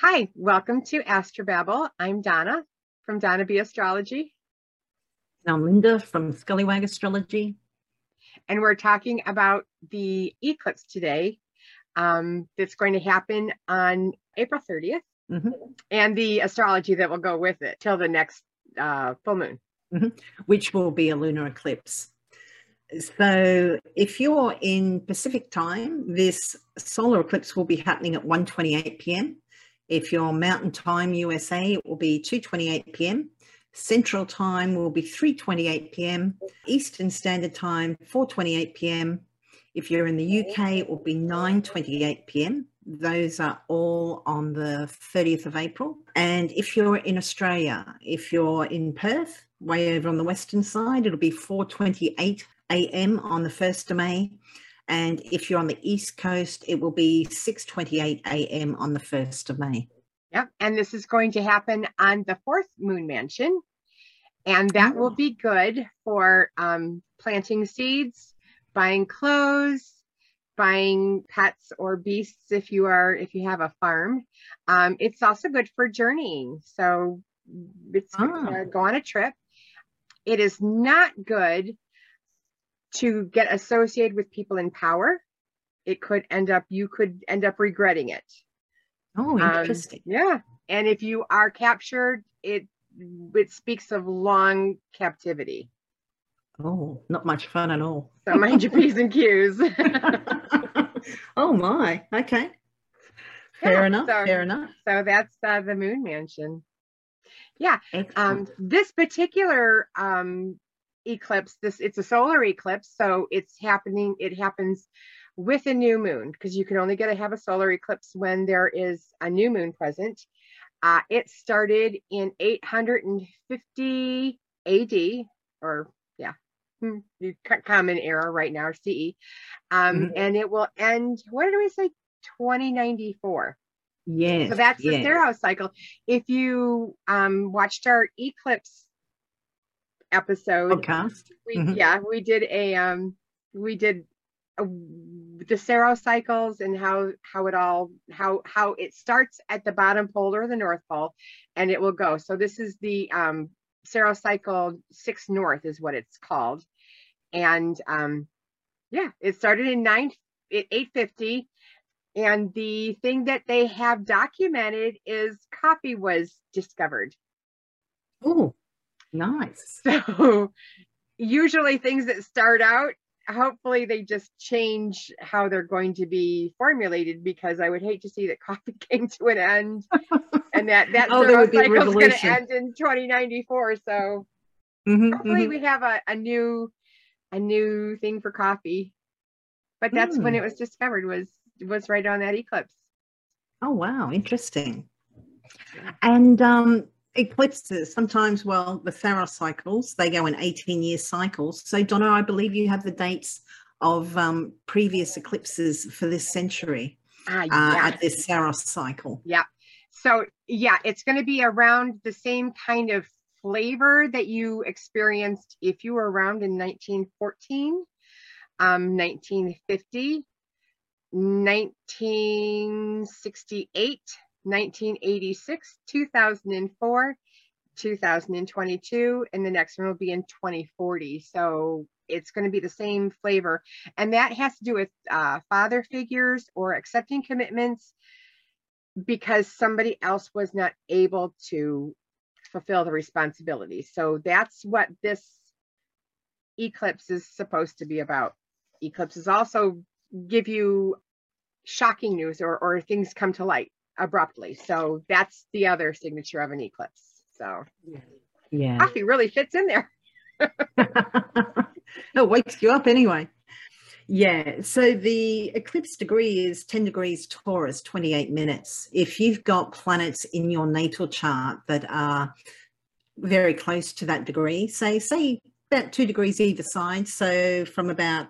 Hi, welcome to Astrobabble. I'm Donna from Donna B Astrology. And I'm Linda from Scullywag Astrology. And we're talking about the eclipse today um, that's going to happen on April 30th mm-hmm. and the astrology that will go with it till the next uh, full moon. Mm-hmm. Which will be a lunar eclipse. So if you're in Pacific time, this solar eclipse will be happening at 1.28 p.m. If you're Mountain Time USA, it will be 2.28 p.m. Central Time will be 3.28 p.m. Eastern Standard Time, 4.28 p.m. If you're in the UK, it will be 9.28 p.m. Those are all on the 30th of April. And if you're in Australia, if you're in Perth, way over on the western side, it'll be 4.28 a.m. on the 1st of May. And if you're on the East Coast, it will be 6.28 a.m. on the 1st of May. Yep. And this is going to happen on the fourth moon mansion. And that oh. will be good for um, planting seeds, buying clothes, buying pets or beasts if you are if you have a farm. Um, it's also good for journeying. So it's oh. go on a trip. It is not good to get associated with people in power, it could end up, you could end up regretting it. Oh, um, interesting. Um, yeah. And if you are captured, it it speaks of long captivity. Oh, not much fun at all. So mind your P's and Q's. oh my. Okay. Fair yeah, enough. So, fair enough. So that's uh, the moon mansion. Yeah. Um, this particular um, eclipse this it's a solar eclipse so it's happening it happens with a new moon because you can only get to have a solar eclipse when there is a new moon present uh, it started in 850 AD or yeah hmm, common era right now CE um, mm-hmm. and it will end what did we say 2094 Yes. So that's yes. the Saros cycle. If you um, watched our eclipse episode. Podcast. We, mm-hmm. Yeah, we did a um, we did a, the Saros cycles and how how it all how how it starts at the bottom pole or the north pole, and it will go. So this is the um, Saros cycle six north is what it's called, and um, yeah, it started in nine eight fifty. And the thing that they have documented is coffee was discovered. Oh, Nice. So usually things that start out, hopefully they just change how they're going to be formulated because I would hate to see that coffee came to an end and that that oh, cycle is going to end in 2094. So mm-hmm, hopefully mm-hmm. we have a, a new a new thing for coffee. But that's mm. when it was discovered was was right on that eclipse. Oh wow, interesting. And um eclipses. Sometimes well the Saros cycles they go in 18 year cycles. So donna i believe you have the dates of um, previous eclipses for this century uh, uh, at this Saros cycle. Yeah so yeah it's going to be around the same kind of flavor that you experienced if you were around in 1914 um, 1950 1968 1986, 2004, 2022, and the next one will be in 2040. So it's going to be the same flavor. And that has to do with uh, father figures or accepting commitments because somebody else was not able to fulfill the responsibility. So that's what this eclipse is supposed to be about. Eclipses also give you shocking news or, or things come to light abruptly. So that's the other signature of an eclipse. So yeah, coffee really fits in there. it wakes you up anyway. Yeah, so the eclipse degree is 10 degrees Taurus, 28 minutes. If you've got planets in your natal chart that are very close to that degree, say, say about two degrees either side, so from about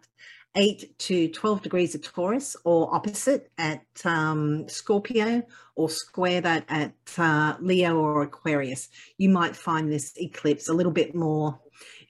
8 to 12 degrees of Taurus or opposite at um, Scorpio or square that at uh, Leo or Aquarius, you might find this eclipse a little bit more,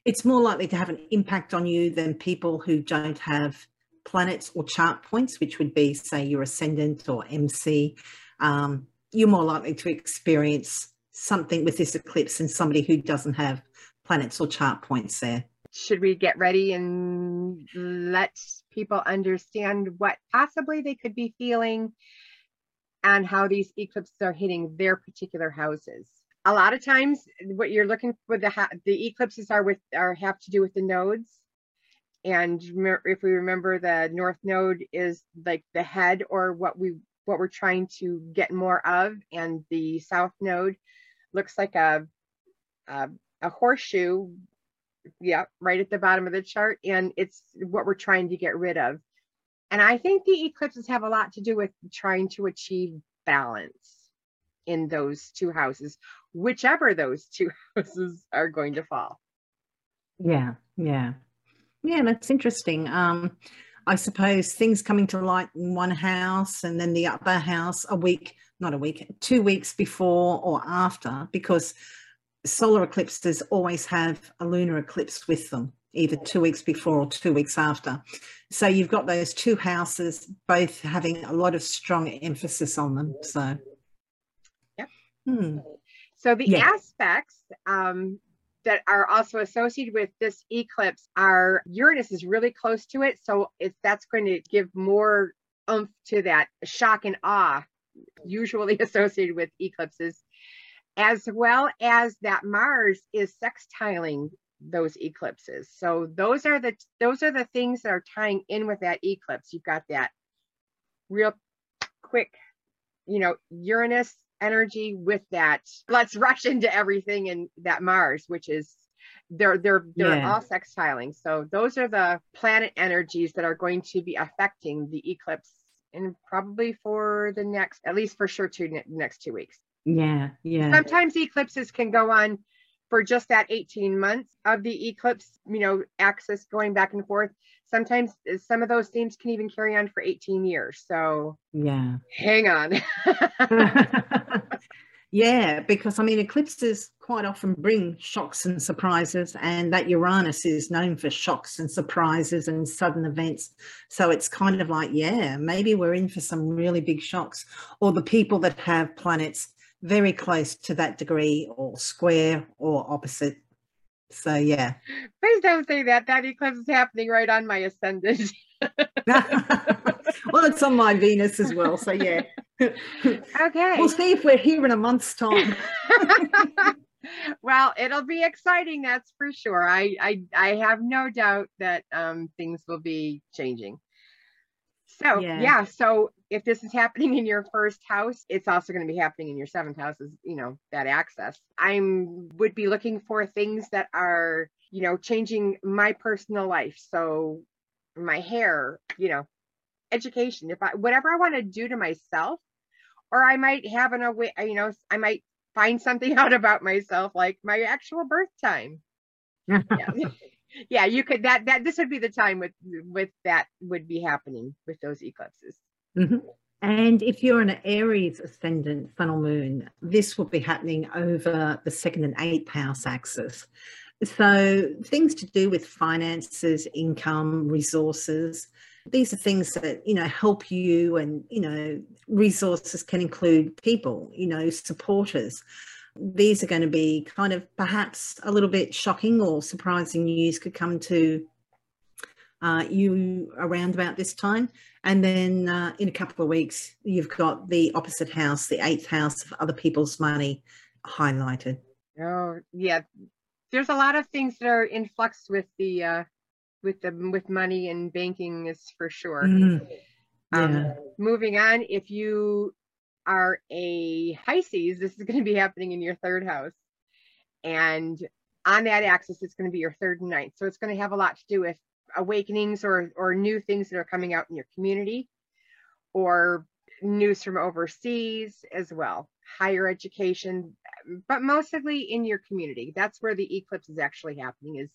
it's more likely to have an impact on you than people who don't have planets or chart points, which would be, say, your ascendant or MC. Um, you're more likely to experience something with this eclipse than somebody who doesn't have planets or chart points there. Should we get ready and let people understand what possibly they could be feeling and how these eclipses are hitting their particular houses? A lot of times, what you're looking for the the eclipses are with are have to do with the nodes. And if we remember, the north node is like the head or what we what we're trying to get more of, and the south node looks like a a, a horseshoe yeah right at the bottom of the chart and it's what we're trying to get rid of. And i think the eclipses have a lot to do with trying to achieve balance in those two houses whichever those two houses are going to fall. Yeah yeah. Yeah that's interesting. Um i suppose things coming to light in one house and then the other house a week not a week two weeks before or after because solar eclipses always have a lunar eclipse with them, either two weeks before or two weeks after. So you've got those two houses both having a lot of strong emphasis on them. So, yep. Hmm. So the yeah. aspects um, that are also associated with this eclipse are Uranus is really close to it, so it's that's going to give more oomph to that shock and awe usually associated with eclipses as well as that Mars is sextiling those eclipses. So those are the those are the things that are tying in with that eclipse. You've got that real quick, you know, Uranus energy with that. Let's rush into everything in that Mars, which is they're they're they're yeah. all sextiling. So those are the planet energies that are going to be affecting the eclipse and probably for the next at least for sure two next two weeks. Yeah, yeah. Sometimes eclipses can go on for just that 18 months of the eclipse, you know, axis going back and forth. Sometimes uh, some of those themes can even carry on for 18 years. So, yeah. Hang on. yeah, because I mean, eclipses quite often bring shocks and surprises, and that Uranus is known for shocks and surprises and sudden events. So it's kind of like, yeah, maybe we're in for some really big shocks. Or the people that have planets very close to that degree or square or opposite. So yeah. Please don't say that. That eclipse is happening right on my ascendant. well, it's on my Venus as well. So yeah. Okay. We'll see if we're here in a month's time. well, it'll be exciting, that's for sure. I I, I have no doubt that um, things will be changing. So yeah. yeah. so if this is happening in your first house, it's also going to be happening in your seventh house is, you know, that access. I'm would be looking for things that are, you know, changing my personal life. So my hair, you know, education, if I whatever I want to do to myself, or I might have an away, you know, I might find something out about myself, like my actual birth time. yeah yeah you could that that this would be the time with with that would be happening with those eclipses. Mm-hmm. and if you're an aries ascendant funnel moon this will be happening over the second and eighth house axis. So things to do with finances income resources these are things that you know help you and you know resources can include people you know supporters these are going to be kind of perhaps a little bit shocking or surprising news could come to uh, you around about this time. And then uh, in a couple of weeks, you've got the opposite house, the eighth house of other people's money highlighted. Oh, yeah. There's a lot of things that are in flux with the uh, with the with money and banking is for sure. Mm, yeah. Um, moving on, if you are a Pisces, this is going to be happening in your third house. And on that axis, it's going to be your third and ninth. So it's going to have a lot to do with awakenings or, or new things that are coming out in your community or news from overseas as well, higher education, but mostly in your community. That's where the eclipse is actually happening is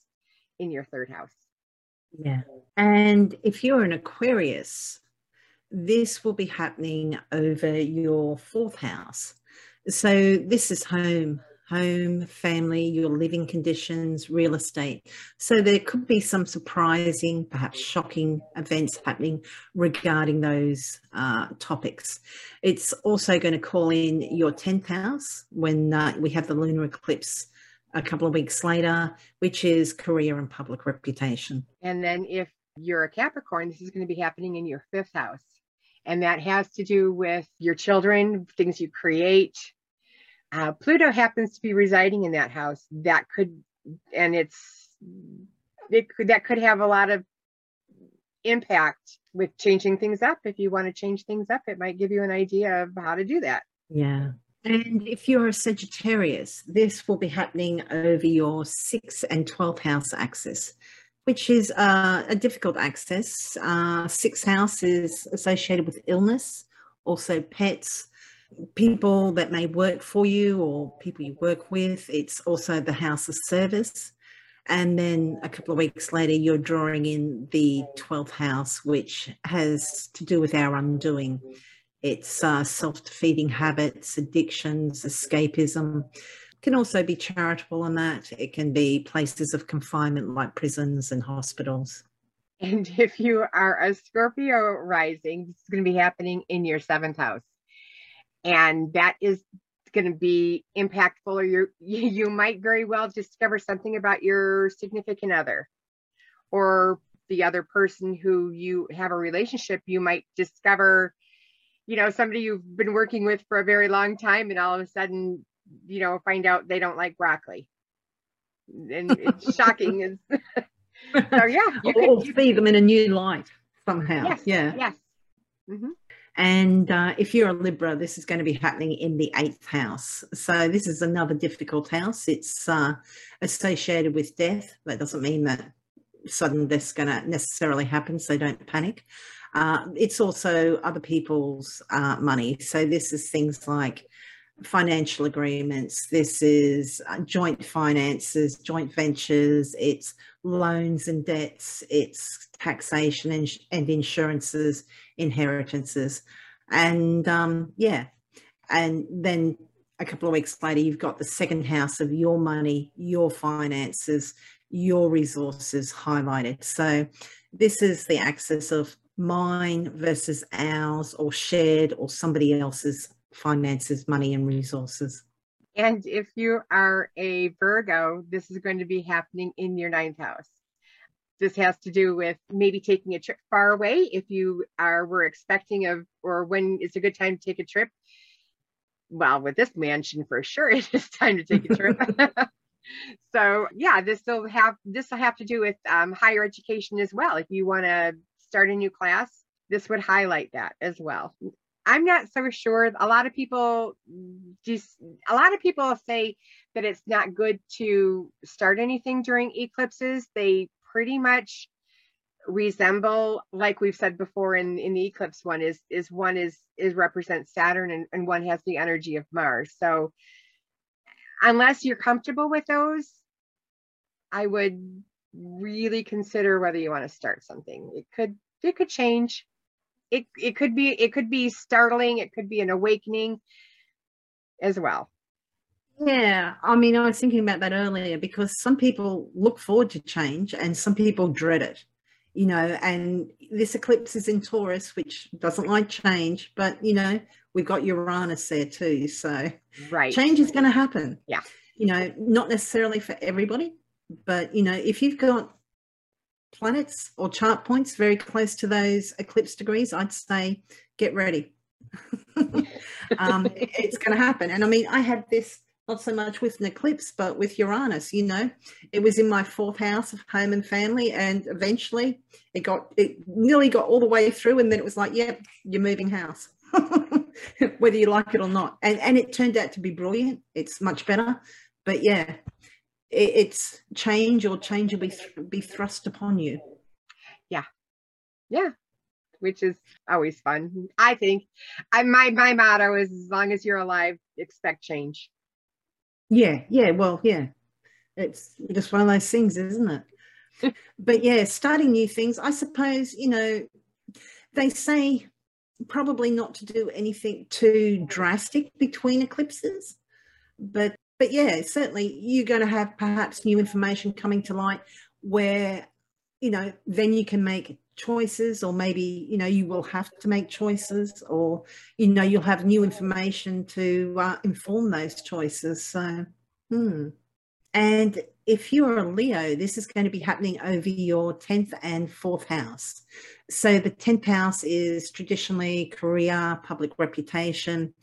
in your third house. Yeah. And if you're an Aquarius, this will be happening over your fourth house. So this is home, home, family, your living conditions, real estate. So there could be some surprising, perhaps shocking events happening regarding those uh, topics. It's also going to call in your 10th house when uh, we have the lunar eclipse a couple of weeks later, which is career and public reputation. And then if you're a Capricorn, this is going to be happening in your fifth house. And that has to do with your children, things you create, uh, Pluto happens to be residing in that house. That could, and it's, it could, that could have a lot of impact with changing things up. If you want to change things up, it might give you an idea of how to do that. Yeah. And if you're a Sagittarius, this will be happening over your 6th and 12th house axis, which is uh, a difficult access. Uh, sixth house is associated with illness, also pets, people that may work for you or people you work with. It's also the house of service. And then a couple of weeks later, you're drawing in the 12th house, which has to do with our undoing. It's uh, self defeating habits, addictions, escapism. Can also be charitable in that. It can be places of confinement like prisons and hospitals. And if you are a Scorpio rising, this is going to be happening in your seventh house and that is going to be impactful or you you might very well discover something about your significant other or the other person who you have a relationship you might discover you know somebody you've been working with for a very long time and all of a sudden you know find out they don't like broccoli and it's shocking is so yeah you could you see them in a new light somehow yes, yeah yes mm-hmm. And uh, if you're a Libra, this is going to be happening in the eighth house. So this is another difficult house. It's uh, associated with death. That doesn't mean that sudden death's going to necessarily happen, so don't panic. Uh, it's also other people's uh, money. So this is things like financial agreements. This is uh, joint finances, joint ventures. It's loans and debts. It's taxation and, and insurances inheritances. And um, yeah, and then a couple of weeks later, you've got the second house of your money, your finances, your resources highlighted. So this is the axis of mine versus ours or shared or somebody else's finances, money and resources. And if you are a Virgo, this is going to be happening in your ninth house. This has to do with maybe taking a trip far away if you are were expecting of or when it's a good time to take a trip. Well, with this mansion for sure it is time to take a trip. so yeah, this will have this will have to do with um, higher education as well. If you want to start a new class, this would highlight that as well. I'm not so sure. A lot of people just a lot of people say that it's not good to start anything during eclipses. They pretty much resemble like we've said before in in the eclipse one is is one is is represents saturn and, and one has the energy of mars so unless you're comfortable with those i would really consider whether you want to start something it could it could change it it could be it could be startling it could be an awakening as well yeah, I mean, I was thinking about that earlier because some people look forward to change and some people dread it, you know. And this eclipse is in Taurus, which doesn't like change, but you know, we've got Uranus there too. So, right, change is going to happen. Yeah, you know, not necessarily for everybody, but you know, if you've got planets or chart points very close to those eclipse degrees, I'd say get ready. um, it's going to happen. And I mean, I had this not so much with an eclipse, but with Uranus, you know, it was in my fourth house of home and family. And eventually it got, it nearly got all the way through. And then it was like, yep, you're moving house, whether you like it or not. And, and it turned out to be brilliant. It's much better. But yeah, it's change or change will be, th- be thrust upon you. Yeah. Yeah which is always fun. I think I my my motto is as long as you're alive, expect change. Yeah, yeah, well, yeah. It's just one of those things, isn't it? but yeah, starting new things, I suppose, you know, they say probably not to do anything too drastic between eclipses, but but yeah, certainly you're going to have perhaps new information coming to light where, you know, then you can make choices or maybe, you know, you will have to make choices or, you know, you'll have new information to uh, inform those choices. So, hmm. And if you're a Leo, this is going to be happening over your 10th and 4th house. So the 10th house is traditionally career, public reputation.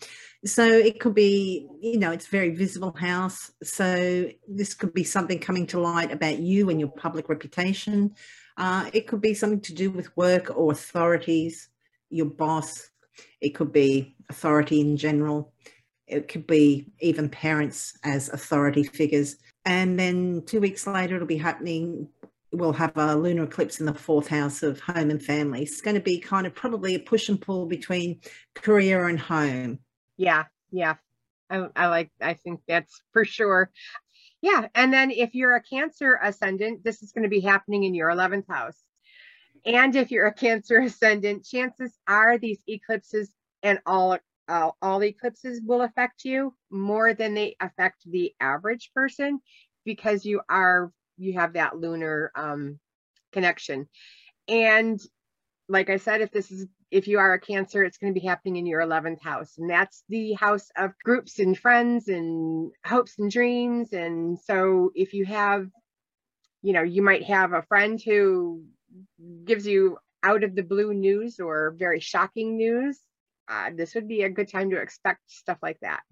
So it could be, you know, it's very visible house. So this could be something coming to light about you and your public reputation. Uh, it could be something to do with work or authorities, your boss. It could be authority in general. It could be even parents as authority figures. And then two weeks later, it'll be happening. We'll have a lunar eclipse in the fourth house of home and family. It's going to be kind of probably a push and pull between career and home. Yeah, yeah. I, I like, I think that's for sure. Yeah. And then if you're a Cancer ascendant, this is going to be happening in your 11th house. And if you're a Cancer ascendant, chances are these eclipses and all uh, all eclipses will affect you more than they affect the average person because you are you have that lunar um, connection. And like i said if this is if you are a cancer it's going to be happening in your 11th house and that's the house of groups and friends and hopes and dreams. And so if you have you know you might have a friend who gives you out of the blue news or very shocking news uh, this would be a good time to expect stuff like that.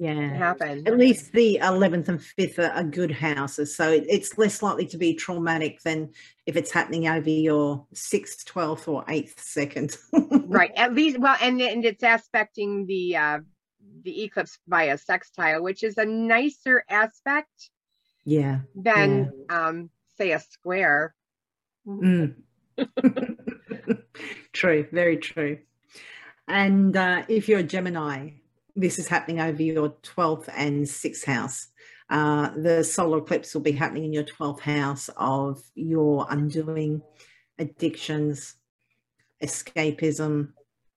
Yeah, happen. At least the 11th and 5th are, are good houses. So it, it's less likely to be traumatic than if it's happening over your 6th, 12th, or 8th second. right. At least, well, and, and it's aspecting the, uh, the eclipse by a sextile, which is a nicer aspect. Yeah. Than, yeah. um, say, a square. Mm. true. Very true. And uh, if you're a Gemini, this is happening over your 12th and 6th house. Uh, the solar eclipse will be happening in your 12th house of your undoing, addictions, escapism,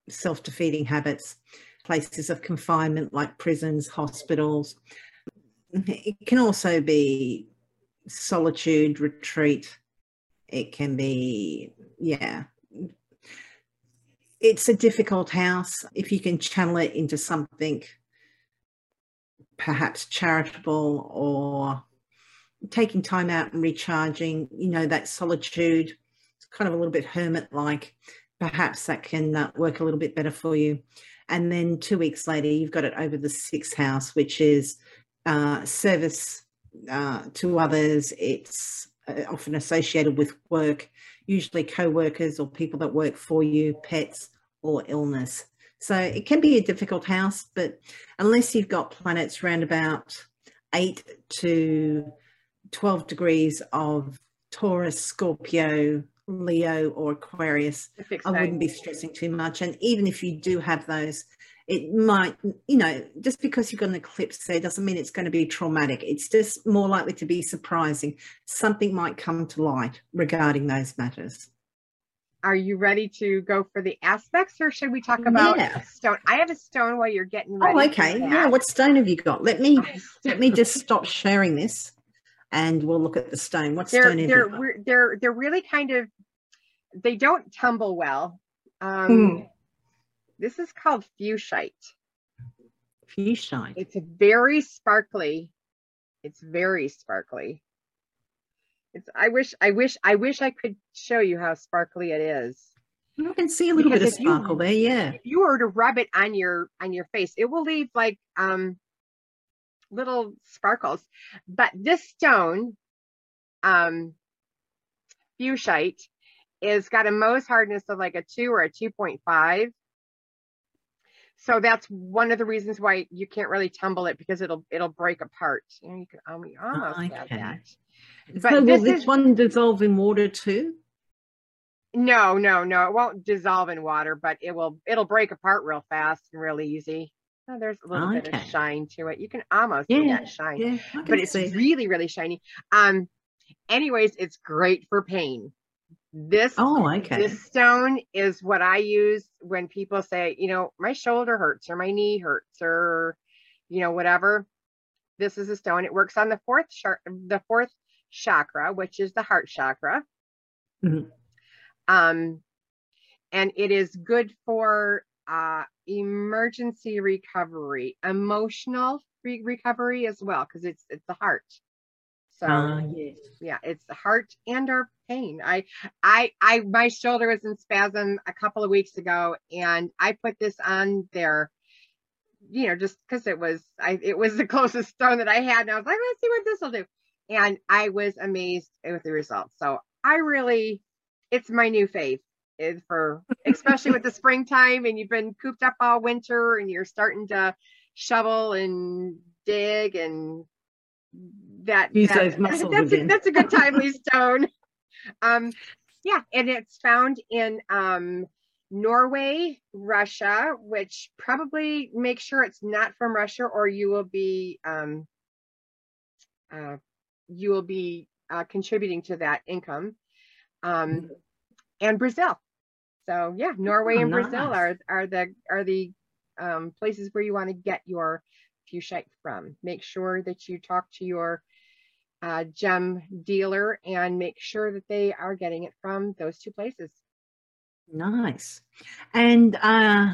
self defeating habits, places of confinement like prisons, hospitals. It can also be solitude, retreat. It can be, yeah, it's a difficult house. If you can channel it into something perhaps charitable or taking time out and recharging, you know, that solitude, it's kind of a little bit hermit like, perhaps that can uh, work a little bit better for you. And then two weeks later, you've got it over the sixth house, which is uh, service uh, to others. It's uh, often associated with work, usually co-workers or people that work for you, pets or illness. So it can be a difficult house, but unless you've got planets around about 8 to 12 degrees of Taurus, Scorpio, Leo or Aquarius, I wouldn't be stressing too much. And even if you do have those, it might, you know, just because you've got an eclipse there doesn't mean it's going to be traumatic. It's just more likely to be surprising. Something might come to light regarding those matters. Are you ready to go for the aspects or should we talk about yeah. stone? I have a stone while you're getting ready. Oh, okay. Yeah. What stone have you got? Let me let me just stop sharing this and we'll look at the stone. What they're, stone is they're, it? They're they're really kind of they don't tumble well. Um, hmm. This is called fuchsite. Fuchsite. It's very sparkly. It's very sparkly. It's I wish I wish I wish I could show you how sparkly it is. You can see a little because bit of sparkle you, there, yeah. If you were to rub it on your on your face, it will leave like um little sparkles. But this stone, um fuchsite, is got a Mohs hardness of like a two or a 2.5 so that's one of the reasons why you can't really tumble it because it'll it'll break apart. You know, you can almost okay. have that. But so this will this is, one dissolve in water too? No, no, no. It won't dissolve in water, but it will it'll break apart real fast and real easy. Oh, there's a little okay. bit of shine to it. You can almost yeah, see that shine, yeah, but it's see. really, really shiny. Um, anyways, it's great for pain. This oh okay. This stone is what I use when people say, you know, my shoulder hurts or my knee hurts or you know whatever. this is a stone. It works on the fourth the fourth chakra, which is the heart chakra. Mm-hmm. Um, and it is good for uh, emergency recovery, emotional re- recovery as well, because it's it's the heart. So uh, yes. yeah, it's the heart and our pain. I I I my shoulder was in spasm a couple of weeks ago, and I put this on there you know, just because it was, I, it was the closest stone that I had. And I was like, let's see what this will do. And I was amazed with the results. So I really, it's my new fave is for, especially with the springtime and you've been cooped up all winter and you're starting to shovel and dig and that, that that's, a, that's a good timely stone. Um, yeah. And it's found in, um, Norway, Russia, which probably make sure it's not from Russia or you will be um, uh, you will be uh, contributing to that income. Um, mm-hmm. and Brazil. So yeah, Norway oh, and nice. Brazil are are the are the um, places where you want to get your fuchsite from. Make sure that you talk to your uh, gem dealer and make sure that they are getting it from those two places. Nice. And uh,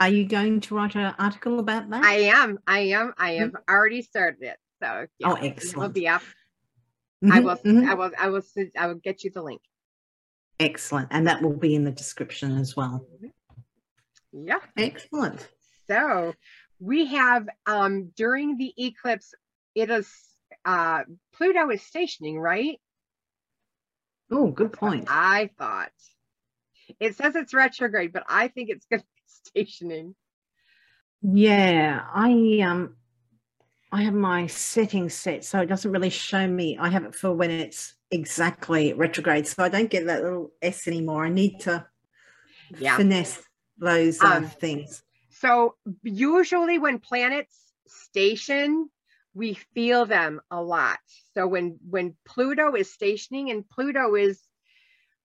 are you going to write an article about that? I am. I am. I have mm-hmm. already started it. So yeah, oh, excellent. It will be up. Mm-hmm, I will. Mm-hmm. I will. I will. I will get you the link. Excellent, and that will be in the description as well. Mm-hmm. Yeah. Excellent. So we have um during the eclipse, it is uh Pluto is stationing, right? Oh, good point. I thought. It says it's retrograde, but I think it's going to be stationing. Yeah, I um I have my settings set so it doesn't really show me. I have it for when it's exactly retrograde, so I don't get that little S anymore. I need to yeah. finesse those uh, um, things. So usually when planets station, we feel them a lot. So when when Pluto is stationing and Pluto is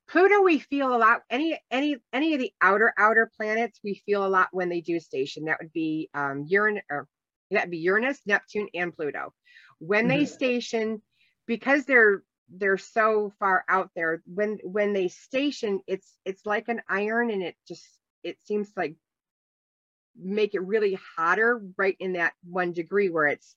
Pluto, we feel a lot. Any any any of the outer outer planets, we feel a lot when they do station. That would be um, Uranus, or that'd be Uranus, Neptune, and Pluto. When mm-hmm. they station, because they're they're so far out there. When when they station, it's it's like an iron, and it just it seems like make it really hotter right in that one degree where it's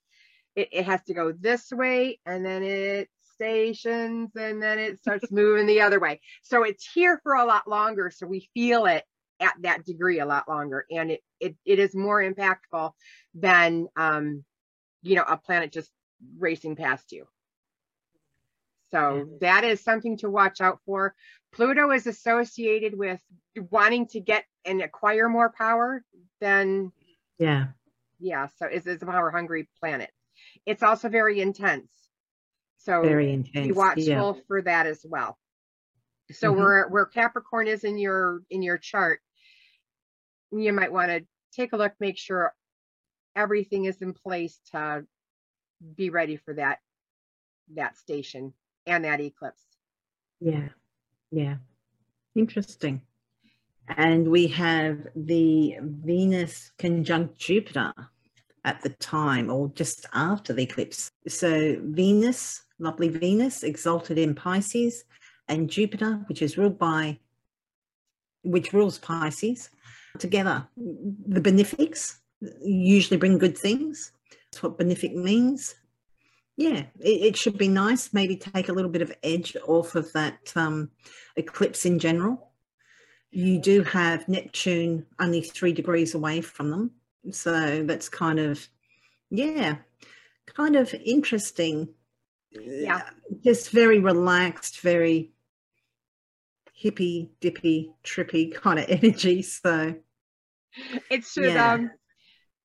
it, it has to go this way and then it stations and then it starts moving the other way. So it's here for a lot longer. So we feel it at that degree a lot longer. And it it, it is more impactful than um, you know, a planet just racing past you. So that is something to watch out for. Pluto is associated with wanting to get and acquire more power than yeah. Yeah, so it's, it's a power hungry planet. It's also very intense. So very intense. Be watchful yeah. for that as well. So mm-hmm. where where Capricorn is in your in your chart, you might want to take a look, make sure everything is in place to be ready for that that station and that eclipse. Yeah. Yeah. Interesting. And we have the Venus conjunct Jupiter at the time or just after the eclipse. So Venus lovely Venus exalted in Pisces, and Jupiter, which is ruled by, which rules Pisces, together. The benefics usually bring good things. That's what benefic means. Yeah, it, it should be nice. Maybe take a little bit of edge off of that um, eclipse in general. You do have Neptune only three degrees away from them. So that's kind of, yeah, kind of interesting. Yeah. Just very relaxed very hippy dippy trippy kind of energy. So it should yeah. um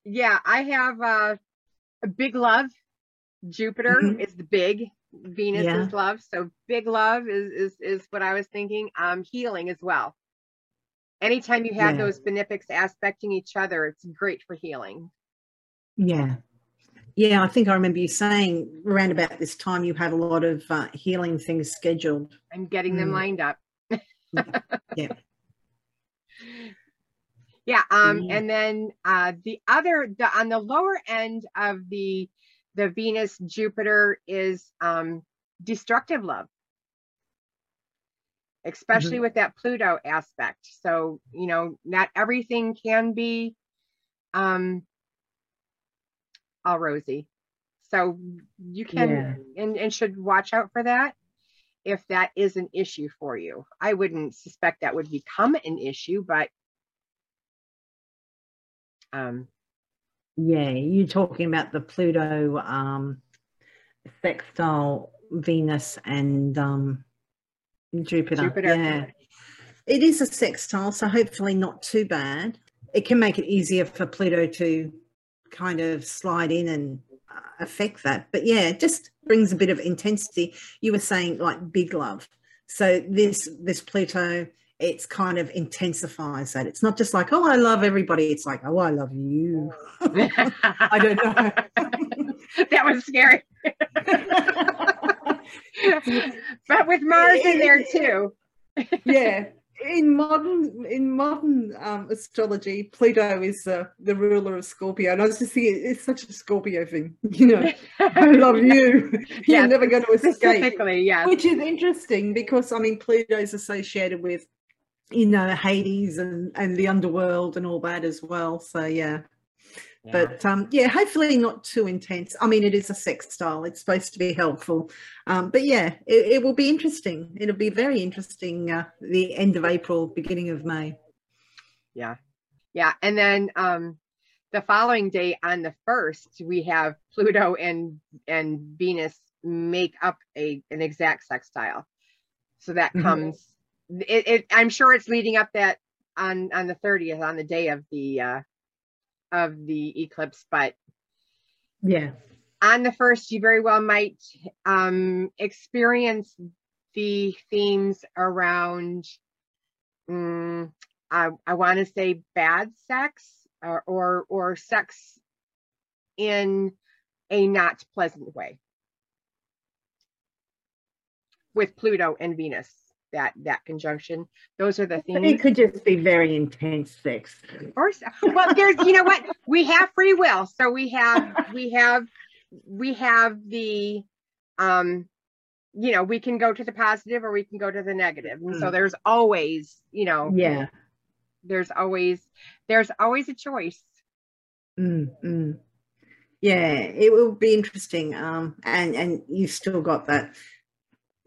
yeah i have uh, a big love. Jupiter mm-hmm. is the big venus yeah. is love. So big love is is is what i was thinking. Um healing as well anytime you have yeah. those benefics aspecting each other it's great for healing yeah yeah, I think I remember you saying around about this time you had a lot of uh, healing things scheduled. I'm getting them mm. lined up. yeah. Yeah. Um, And then uh, the other, the, on the lower end of the the Venus Jupiter is um, destructive love, especially mm-hmm. with that Pluto aspect. So, you know, not everything can be um, all rosy. So you can yeah. and, and should watch out for that if that is an issue for you. I wouldn't suspect that would become an issue, but um yeah, you're talking about the Pluto um sextile Venus and um Jupiter. Jupiter. Yeah. It is a sextile, so hopefully not too bad. It can make it easier for Pluto to kind of slide in and uh, affect that. But yeah, it just brings a bit of intensity. You were saying like big love. So this this Pluto, it's kind of intensifies that. It's not just like, oh, I love everybody. It's like, oh, I love you. I don't know. that was scary. but with Mars in there too. yeah in modern in modern um, astrology, Pluto is uh, the ruler of Scorpio, and I was just thinking it's such a Scorpio thing. You know, I love you. You're never going to escape. Yeah, which is interesting because I mean Pluto is associated with you know Hades and and the underworld and all that as well. So yeah. But um, yeah, hopefully not too intense. I mean, it is a sextile. It's supposed to be helpful. Um, but yeah, it, it, will be interesting. It'll be very interesting uh, the end of April, beginning of May. Yeah. Yeah. And then um, the following day on the first, we have Pluto and and Venus make up a an exact sextile. So that mm-hmm. comes it, it, I'm sure it's leading up that on on the 30th on the day of the uh of the eclipse, but yeah, on the first, you very well might um, experience the themes around, um, I, I want to say bad sex or, or, or sex in a not pleasant way with Pluto and Venus that that conjunction. Those are the things. It could just be very intense sex. Or well, there's you know what we have free will, so we have we have we have the um you know we can go to the positive or we can go to the negative and mm. so there's always you know yeah there's always there's always a choice mm, mm. yeah it will be interesting um and and you've still got that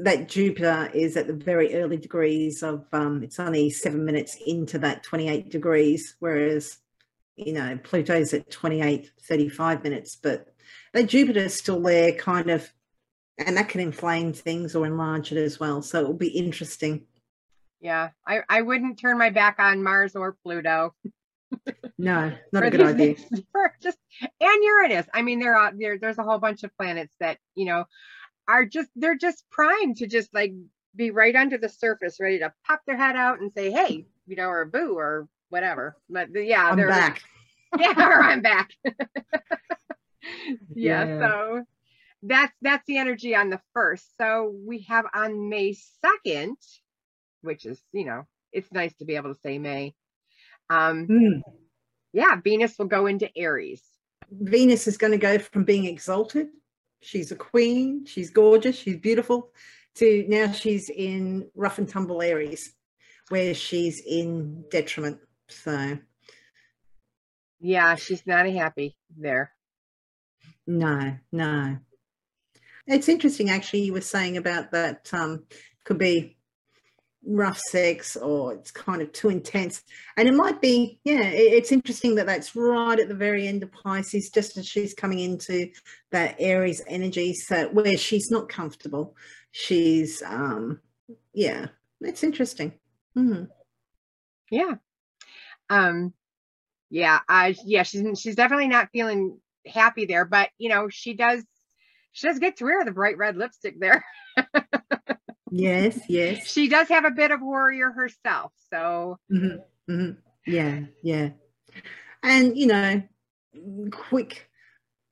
that Jupiter is at the very early degrees of um, it's only seven minutes into that 28 degrees, whereas you know Pluto's at 28, 35 minutes, but that Jupiter is still there, kind of, and that can inflame things or enlarge it as well. So it will be interesting. Yeah, I, I wouldn't turn my back on Mars or Pluto. no, not a good idea. just and Uranus. I mean, there are there, there's a whole bunch of planets that you know are just they're just primed to just like be right under the surface, ready to pop their head out and say, "Hey," you know, or "boo," or whatever. But yeah, I'm they're back. Yeah, or I'm back. yeah, yeah, so that's that's the energy on the first. So we have on May second, which is you know it's nice to be able to say May. Um, mm. Yeah, Venus will go into Aries. Venus is going to go from being exalted she's a queen, she's gorgeous, she's beautiful, to now she's in rough and tumble Aries, where she's in detriment. So, yeah, she's not happy there. No, no. It's interesting, actually. You were saying about that um, could be rough sex or it's kind of too intense. And it might be yeah it's interesting that that's right at the very end of pisces just as she's coming into that aries energy so where she's not comfortable. She's um yeah it's interesting. Mm. yeah. Um yeah i yeah she's she's definitely not feeling happy there but you know she does she does get to wear the bright red lipstick there Yes, yes. She does have a bit of warrior herself. So, mm-hmm, mm-hmm. yeah, yeah. And, you know, quick,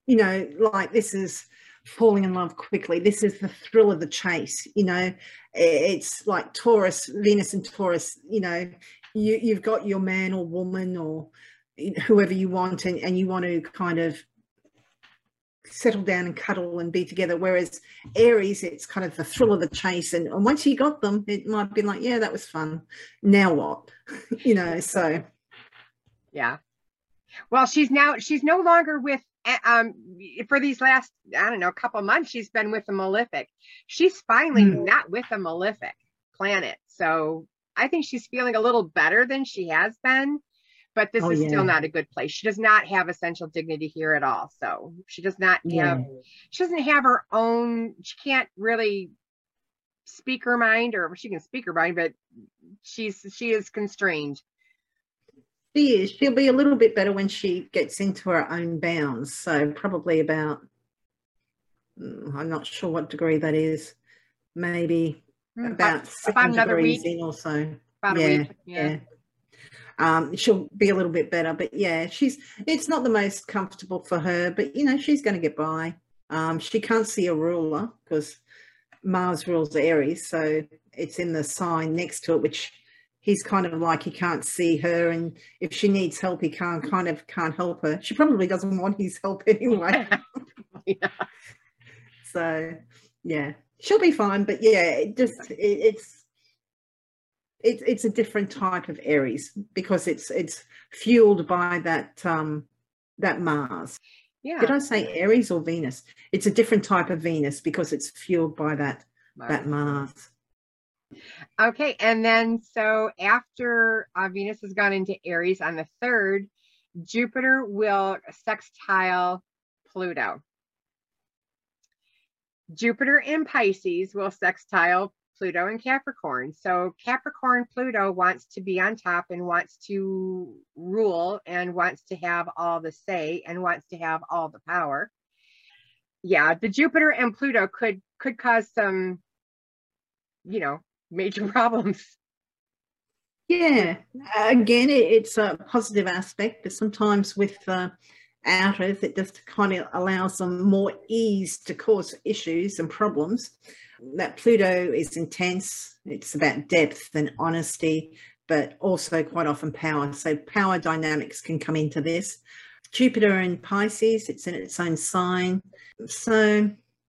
you know, like this is falling in love quickly. This is the thrill of the chase. You know, it's like Taurus, Venus and Taurus, you know, you, you've got your man or woman or whoever you want and, and you want to kind of settle down and cuddle and be together. Whereas Aries, it's kind of the thrill of the chase. And, and once you got them, it might be like, yeah, that was fun. Now what? you know, so. Yeah. Well, she's now, she's no longer with, eh, um, for these last, I don't know, a couple months, she's been with the Malefic. She's finally mm. not with the Malefic planet. So I think she's feeling a little better than she has been but this oh, is yeah. still not a good place. She does not have essential dignity here at all. So she does not yeah. have, she doesn't have her own, she can't really speak her mind or she can speak her mind, but she's, she is constrained. She is. She'll be a little bit better when she gets into her own bounds. So probably about, mm, I'm not sure what degree that is. Maybe mm, about, about, about another week or so. About yeah, yeah. yeah um, she'll be a little bit better. But yeah, she's it's not the most comfortable for her, but you know she's going to get by. Um, she can't see a ruler because Mars rules Aries, so it's in the sign next to it, which he's kind of like he can't see her, and if she needs help, he can't kind of can't help her. She probably doesn't want his help anyway. yeah. So yeah, she'll be fine. But yeah, it just it, it's it's it's a different type of Aries because it's it's fueled by that um that Mars. Yeah. Did I say Aries or Venus? It's a different type of Venus because it's fueled by that Mars. that Mars. Okay, and then so after uh, Venus has gone into Aries on the third, Jupiter will sextile Pluto. Jupiter in Pisces will sextile Pluto and Capricorn. So Capricorn Pluto wants to be on top and wants to rule and wants to have all the say and wants to have all the power. Yeah, the Jupiter and Pluto could could cause some, you know, major problems. Yeah, again, it's a positive aspect, but sometimes with uh, outers, it just kind of allows them more ease to cause issues and problems that Pluto is intense. It's about depth and honesty, but also quite often power. So power dynamics can come into this. Jupiter in Pisces, it's in its own sign. So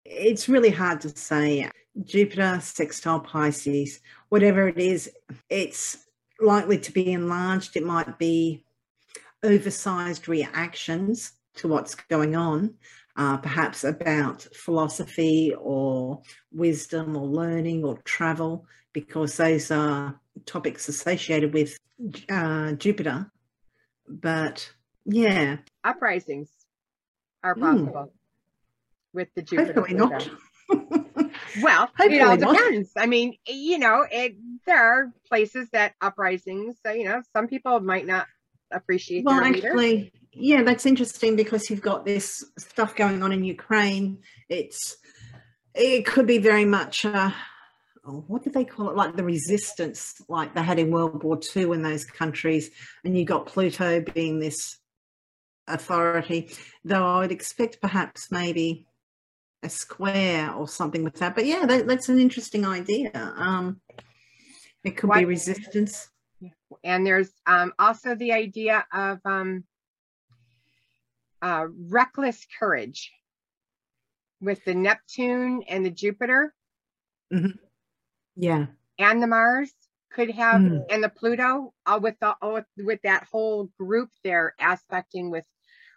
it's really hard to say. Jupiter, sextile Pisces, whatever it is, it's likely to be enlarged. It might be oversized reactions to what's going on uh, perhaps about philosophy or wisdom or learning or travel, because those are topics associated with uh, Jupiter. But yeah. Uprisings are hmm. possible mm. with the Jupiter. Hopefully not. well, Hopefully it all depends. Not. I mean, you know, it, there are places that uprisings, so, you know, some people might not appreciate well, actually, yeah, that's interesting because you've got this stuff going on in Ukraine. It's it could be very much uh, oh, what did they call it? Like the resistance, like they had in World War II in those countries, and you got Pluto being this authority. Though I would expect perhaps maybe a square or something with that. But yeah, that, that's an interesting idea. Um, it could be resistance. And there's um, also the idea of um, uh, reckless courage with the Neptune and the Jupiter. Mm-hmm. Yeah. And the Mars could have, mm. and the Pluto uh, with the uh, with that whole group there aspecting with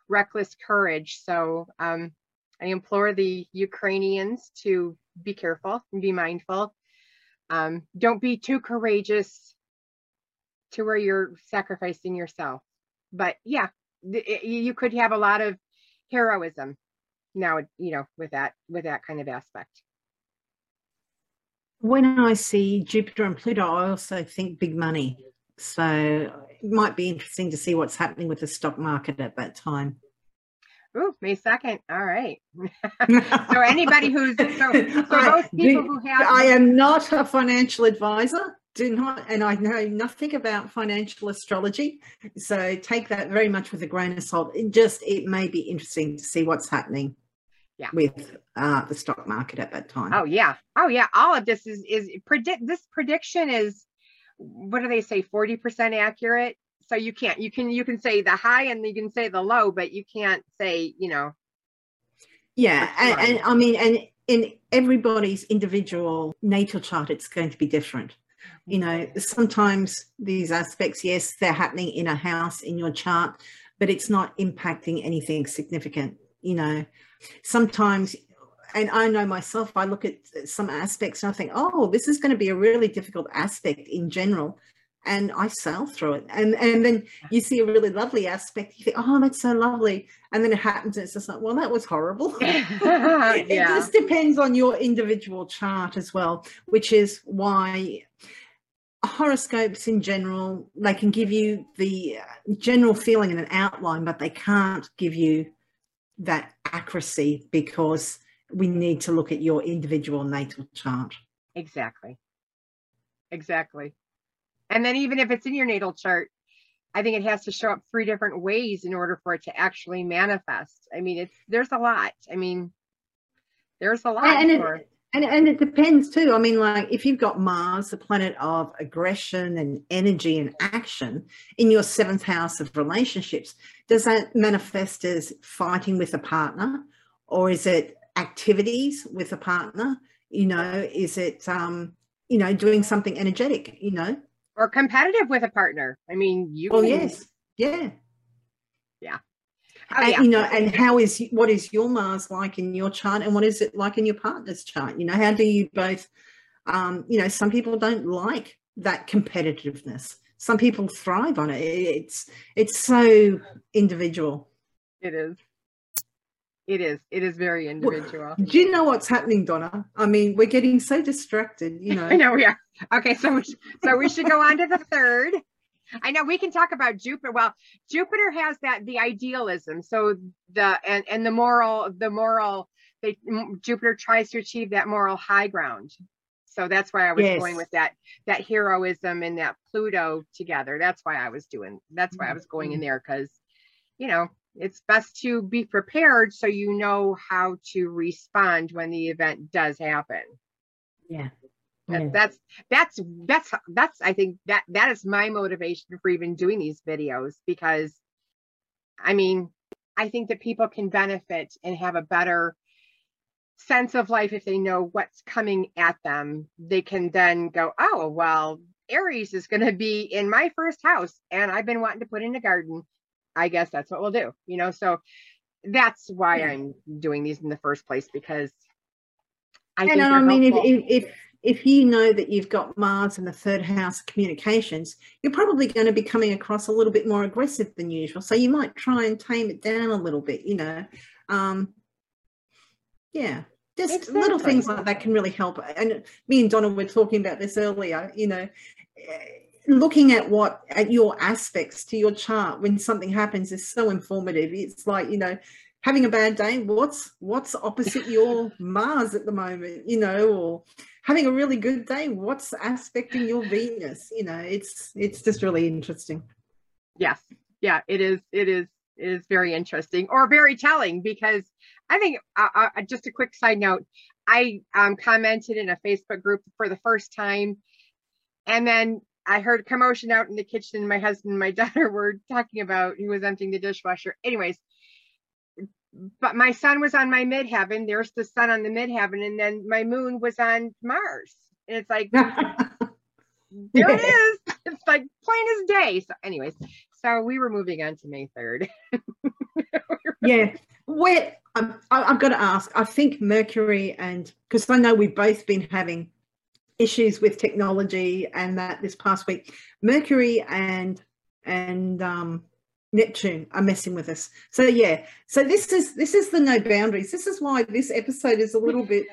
reckless courage. So um, I implore the Ukrainians to be careful and be mindful. Um, don't be too courageous to where you're sacrificing yourself. But yeah, Eh, you could have a lot of heroism now you know with that with that kind of aspect. When i see jupiter and pluto i also think big money. So it might be interesting to see what's happening with the stock market at that time. Ooh, May 2nd. All right. so anybody who's so, so those people who have I am not a financial advisor do not, and I know nothing about financial astrology, so take that very much with a grain of salt. It just it may be interesting to see what's happening yeah. with uh, the stock market at that time. Oh yeah, oh yeah. All of this is is predict. This prediction is what do they say? Forty percent accurate. So you can't you can you can say the high and you can say the low, but you can't say you know Yeah, and, and I mean, and in everybody's individual natal chart, it's going to be different. You know, sometimes these aspects, yes, they're happening in a house in your chart, but it's not impacting anything significant. You know, sometimes, and I know myself, I look at some aspects and I think, oh, this is going to be a really difficult aspect in general and I sail through it. And and then you see a really lovely aspect. You think, oh, that's so lovely. And then it happens, it's just like, well, that was horrible. yeah. It just depends on your individual chart as well, which is why horoscopes in general they can give you the general feeling and an outline, but they can't give you that accuracy because we need to look at your individual natal chart. Exactly. Exactly. And then even if it's in your natal chart, I think it has to show up three different ways in order for it to actually manifest. I mean, it's there's a lot. I mean, there's a lot. And, for... it, and, and it depends too. I mean, like if you've got Mars, the planet of aggression and energy and action, in your seventh house of relationships, does that manifest as fighting with a partner, or is it activities with a partner? You know, is it um, you know doing something energetic? You know or competitive with a partner. I mean, you. Oh can, yes, yeah, yeah. Oh, and, yeah. You know, and how is what is your Mars like in your chart, and what is it like in your partner's chart? You know, how do you both? Um, you know, some people don't like that competitiveness. Some people thrive on it. It's it's so individual. It is. It is. It is very individual. Do you know what's happening, Donna? I mean, we're getting so distracted. You know. I know we are. Okay, so we, so we should go on to the third. I know we can talk about Jupiter. Well, Jupiter has that the idealism. So the and and the moral the moral they Jupiter tries to achieve that moral high ground. So that's why I was yes. going with that that heroism and that Pluto together. That's why I was doing. That's why I was going in mm-hmm. there because you know it's best to be prepared so you know how to respond when the event does happen. Yeah. That's that's that's that's I think that that is my motivation for even doing these videos because I mean I think that people can benefit and have a better sense of life if they know what's coming at them. They can then go, oh well, Aries is going to be in my first house and I've been wanting to put in a garden I guess that's what we'll do, you know. So that's why yeah. I'm doing these in the first place because I and I mean, if, if, if if you know that you've got Mars in the third house communications, you're probably going to be coming across a little bit more aggressive than usual. So you might try and tame it down a little bit, you know. Um, yeah, just exactly. little things like that can really help. And me and Donna were talking about this earlier, you know looking at what at your aspects to your chart when something happens is so informative. It's like you know having a bad day what's what's opposite your mars at the moment you know or having a really good day what's aspecting your venus you know it's it's just really interesting. Yes. Yeah it is it is it is very interesting or very telling because i think uh, uh, just a quick side note i um, commented in a facebook group for the first time and then I heard commotion out in the kitchen. My husband and my daughter were talking about who was emptying the dishwasher. Anyways, but my sun was on my midheaven. There's the sun on the midheaven, and then my moon was on Mars. And it's like there it is. It's like plain as day. So, anyways, so we were moving on to May 3rd. yeah. Where um, I, I've got to ask, I think Mercury and because I know we've both been having issues with technology and that this past week mercury and and um, neptune are messing with us. So yeah. So this is this is the no boundaries. This is why this episode is a little bit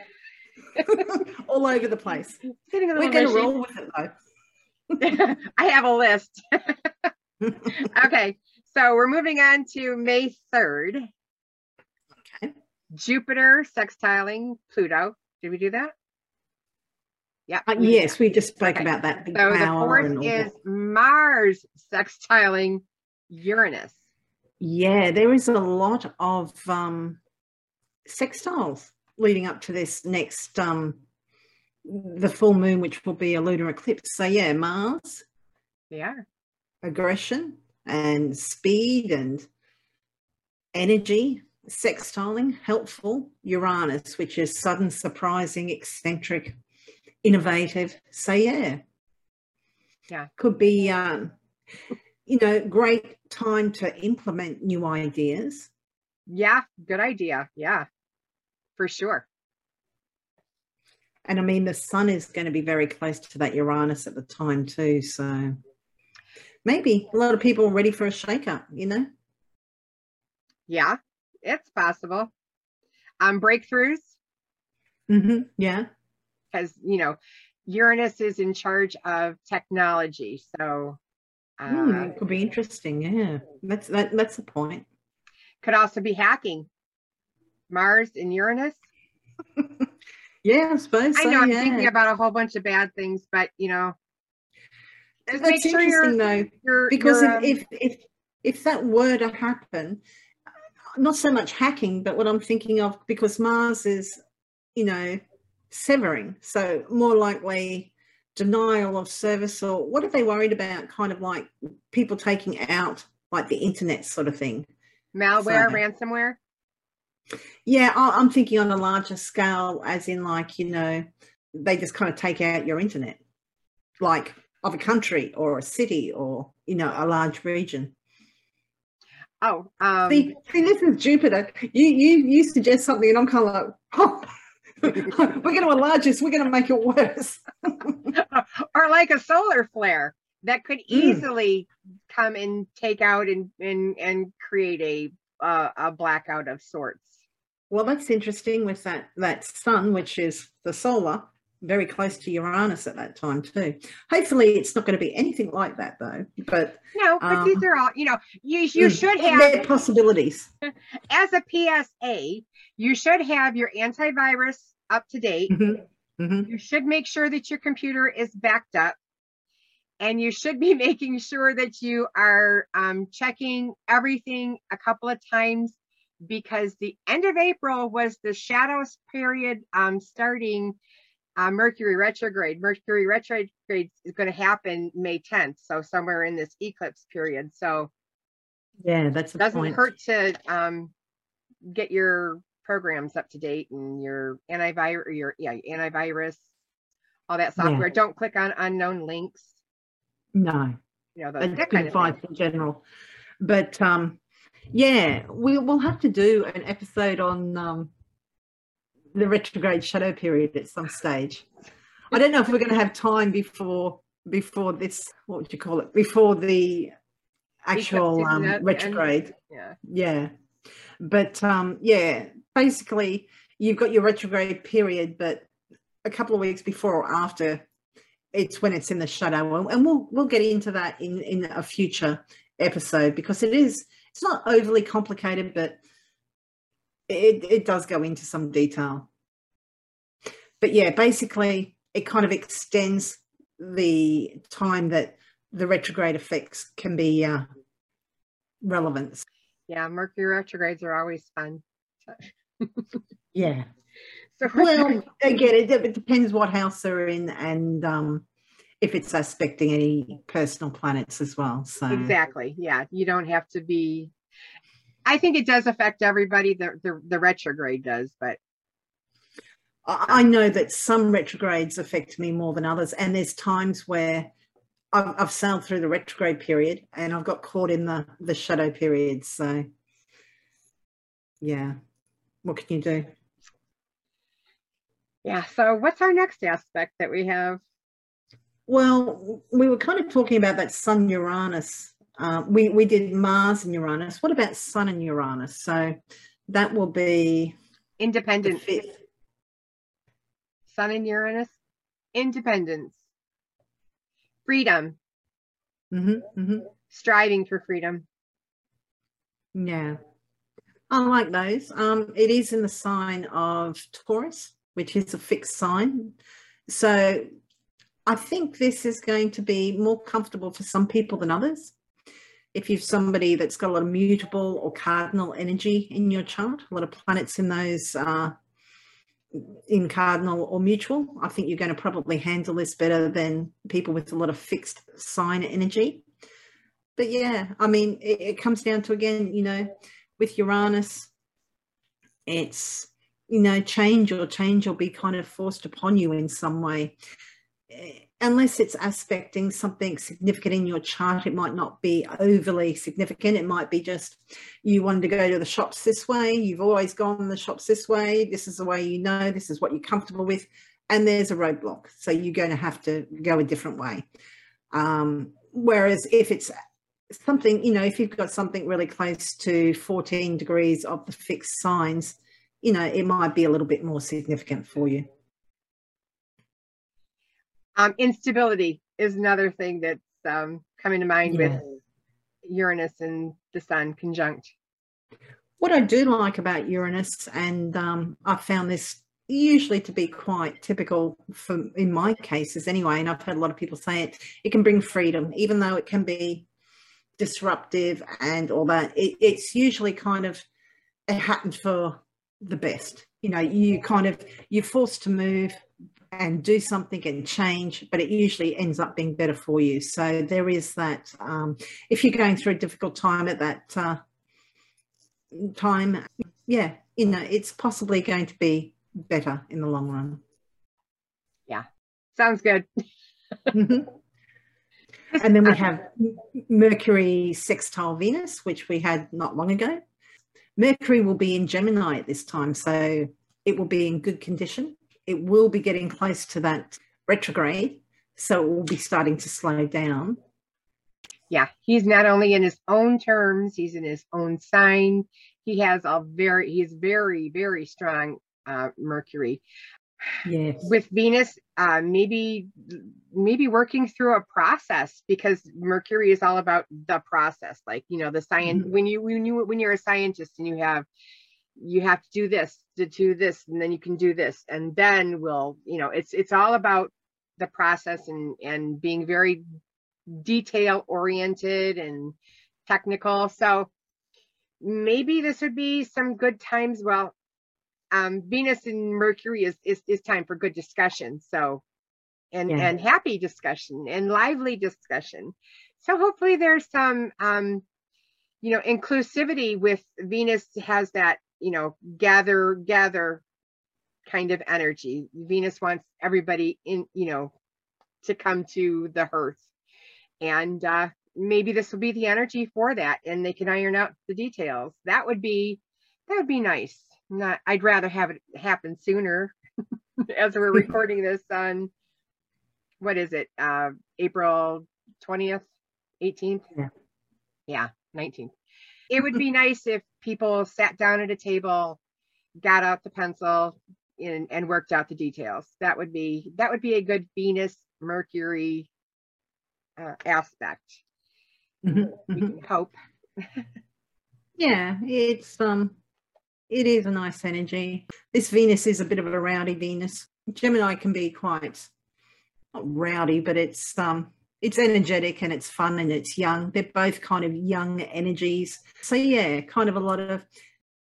all over the place. We're going to roll with it though. I have a list. Okay. So we're moving on to may 3rd okay. Jupiter sextiling pluto. Did we do that yeah. Uh, yes, we just spoke okay. about that. so the fourth is Mars sextiling Uranus. Yeah, there is a lot of um, sextiles leading up to this next um, the full moon, which will be a lunar eclipse. So yeah, Mars. Yeah. Aggression and speed and energy sextiling, helpful, Uranus, which is sudden, surprising, eccentric, innovative. So yeah. Yeah. Could be um, you know, great time to implement new ideas. Yeah, good idea. Yeah. For sure. And I mean the sun is going to be very close to that Uranus at the time too. So maybe a lot of people are ready for a shake-up, you know? Yeah, it's possible. Um, breakthroughs. Mm-hmm. Yeah. Because, you know, Uranus is in charge of technology. So uh, mm, it could be interesting. Yeah. That's that, that's the point. Could also be hacking. Mars and Uranus. yeah, I suppose. I know I'm yeah. thinking about a whole bunch of bad things, but you know, just That's sure interesting though, you're, because you're, um, if, if if that were to happen, not so much hacking, but what I'm thinking of because Mars is, you know, severing, so more likely denial of service or what are they worried about? Kind of like people taking out like the internet sort of thing, malware, so, ransomware. Yeah, I'm thinking on a larger scale, as in like you know, they just kind of take out your internet, like of a country or a city or you know a large region oh um, see, see this is jupiter you you you suggest something and i'm kind of like oh we're going to enlarge this we're going to make it worse or like a solar flare that could hmm. easily mm. come and take out and and and create a uh, a blackout of sorts well that's interesting with that that sun which is the solar very close to Uranus at that time too. Hopefully, it's not going to be anything like that though. But no, but um, these are all you know. You you mm, should have possibilities. As a PSA, you should have your antivirus up to date. Mm-hmm. Mm-hmm. You should make sure that your computer is backed up, and you should be making sure that you are um, checking everything a couple of times because the end of April was the shadows period um, starting uh, Mercury retrograde. Mercury retrograde is going to happen May 10th, so somewhere in this eclipse period. So yeah, that's doesn't point. hurt to um, get your programs up to date and your antivirus, your yeah antivirus, all that software. Yeah. Don't click on unknown links. No, you know the, that kind advice in general. But um, yeah, we will have to do an episode on um, the retrograde shadow period at some stage. I don't know if we're going to have time before before this. What would you call it? Before the actual um, retrograde. Yeah. Yeah. But um, yeah, basically, you've got your retrograde period, but a couple of weeks before or after, it's when it's in the shadow, and we'll we'll get into that in in a future episode because it is it's not overly complicated, but it, it does go into some detail. But yeah, basically, it kind of extends the time that the retrograde effects can be uh, relevant. Yeah, Mercury retrogrades are always fun. Yeah. So well, again, it, it, depends what house they're in and um, if it's aspecting any personal planets as well. So exactly, yeah, you don't have to be I think it does affect everybody. The, the, the retrograde does, but I know that some retrogrades affect me more than others, and there's times where I've, I've, sailed through the retrograde period and I've got caught in the the shadow period. So, yeah, what can you do? Yeah. So, what's our next aspect that we have? Well, we were kind of talking about that Sun Uranus uh, we, we did Mars and Uranus. What about Sun and Uranus? So that will be independent. Sun and Uranus, independence, freedom, mm-hmm, mm-hmm. striving for freedom. Yeah, I like those. Um, it is in the sign of Taurus, which is a fixed sign. So I think this is going to be more comfortable for some people than others if you've somebody that's got a lot of mutable or cardinal energy in your chart, a lot of planets in those uh, in cardinal or mutable, I think you're going to probably handle this better than people with a lot of fixed sign energy. But yeah, I mean, it, it comes down to again, you know, with Uranus, it's you know change or change will be kind of forced upon you in some way. Eh, unless it's aspecting something significant in your chart it might not be overly significant. It might be just you wanted to go to the shops this way. You've always gone the shops this way. This is the way you know. This is what you're comfortable with. And there's a roadblock. So you're going to have to go a different way. Um, whereas if it's something you know if you've got something really close to 14 degrees of the fixed signs you know, it might be a little bit more significant for you. Um, instability is another thing that's um, coming to mind with Uranus and the Sun conjunct. What I do like about Uranus, and um, I've found this usually to be quite typical for in my cases anyway, and I've heard a lot of people say it, it can bring freedom, even though it can be disruptive and all that. It, it's usually kind of it happened for the best. You know, you kind of you're forced to move and do something and change, but it usually ends up being better for you. So there is that. Um, if you're going through a difficult time at that uh, time, yeah, you know, it's possibly going to be better in the long run. Yeah, sounds good. And then we have Mercury sextile Venus, which we had not long ago. Mercury will be in Gemini at this time, so it will be in good condition. It will be getting close to that retrograde, so it will be starting to slow down. Yeah, he's not only in his own terms, he's in his own sign. He has a very, he's very, very strong uh, Mercury. Yes. With Venus, uh, maybe maybe working through a process because Mercury is all about the process. Like you know, the science. Mm-hmm. When you when you when you're a scientist and you have you have to do this to do this and then you can do this and then we'll you know it's it's all about the process and and being very detail oriented and technical so maybe this would be some good times well um, Venus and Mercury is, is is time for good discussion. So, and yeah. and happy discussion and lively discussion. So hopefully there's some um, you know inclusivity with Venus has that you know gather gather kind of energy. Venus wants everybody in you know to come to the hearth, and uh, maybe this will be the energy for that, and they can iron out the details. That would be that would be nice not I'd rather have it happen sooner as we're recording this on what is it? Uh April 20th, 18th? Yeah. Yeah, 19th. It would be nice if people sat down at a table, got out the pencil and, and worked out the details. That would be that would be a good Venus Mercury uh, aspect. Mm-hmm. We can hope. yeah, it's um it is a nice energy. This Venus is a bit of a rowdy Venus. Gemini can be quite not rowdy, but it's um it's energetic and it's fun and it's young. They're both kind of young energies. So yeah, kind of a lot of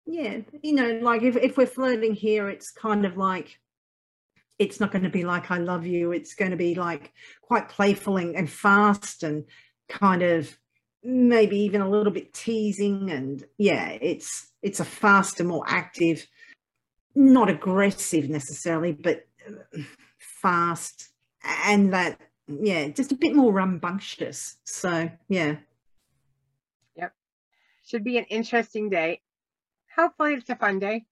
yeah, you know, like if, if we're flirting here, it's kind of like it's not going to be like I love you. It's going to be like quite playful and, and fast and kind of maybe even a little bit teasing and yeah it's it's a faster more active not aggressive necessarily but uh, fast. And that yeah just a bit more rambunctious. So yeah. Yep. Should be an interesting day. Hopefully it's a fun day.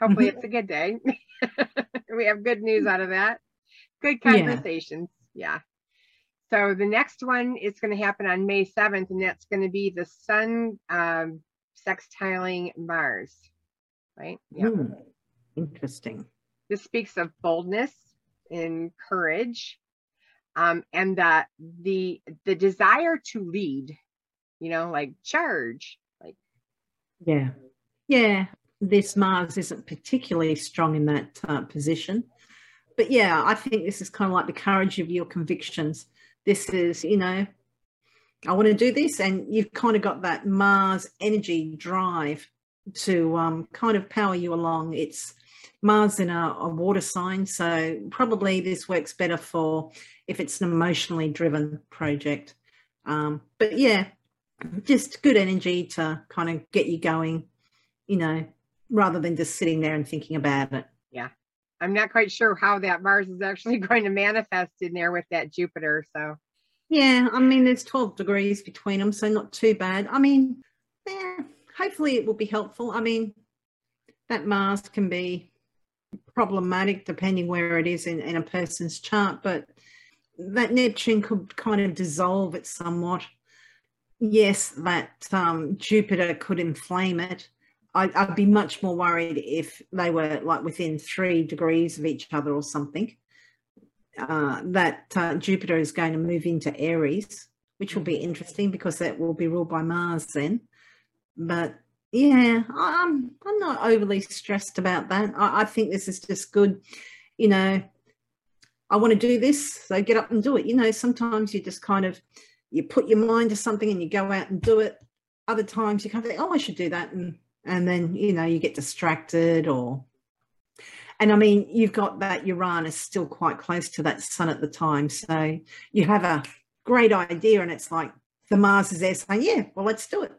Hopefully mm-hmm. it's a good day. We have good news out of that. Good conversations. Yeah. yeah. So the next one is going to happen on May 7th, and that's going to be the Sun um, sextiling Mars, right? Yeah. Mm, interesting. This speaks of boldness and courage, um, and that the the desire to lead, you know, like charge, like. Yeah, yeah. This Mars isn't particularly strong in that uh, position, but yeah, I think this is kind of like the courage of your convictions this is, you know, I want to do this. And you've kind of got that Mars energy drive to um, kind of power you along. It's Mars in a, a, water sign. So probably this works better for if it's an emotionally driven project. Um, but yeah, just good energy to kind of get you going, you know, rather than just sitting there and thinking about it. Yeah. I'm not quite sure how that Mars is actually going to manifest in there with that Jupiter. So, yeah, I mean, there's 12 degrees between them, so not too bad. I mean, yeah, hopefully it will be helpful. I mean, that Mars can be problematic depending where it is in, in a person's chart, but that Neptune could kind of dissolve it somewhat. Yes, that um, Jupiter could inflame it. I, I'd be much more worried if they were like within three degrees of each other or something. Uh, that uh, Jupiter is going to move into Aries, which will be interesting because that will be ruled by Mars then. But yeah, I'm I'm not overly stressed about that. I, I think this is just good. You know, I want to do this, so get up and do it. You know, sometimes you just kind of you put your mind to something and you go out and do it. Other times you kind of think, oh, I should do that, and and then you know you get distracted or and I mean, you've got that Uranus still quite close to that sun at the time. So you have a great idea, and it's like the Mars is there saying, Yeah, well, let's do it.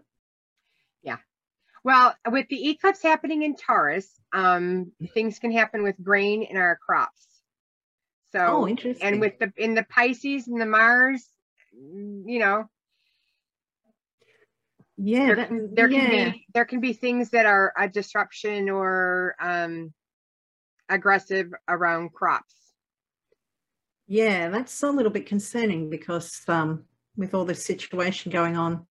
Yeah. Well, with the eclipse happening in Taurus, um, things can happen with grain in our crops. So, oh, interesting. And with the in the Pisces and the Mars, you know, yeah, there, that, can, there yeah. can be there can be things that are a disruption or um, aggressive around crops. Yeah, that's a little bit concerning because um, with all this situation going on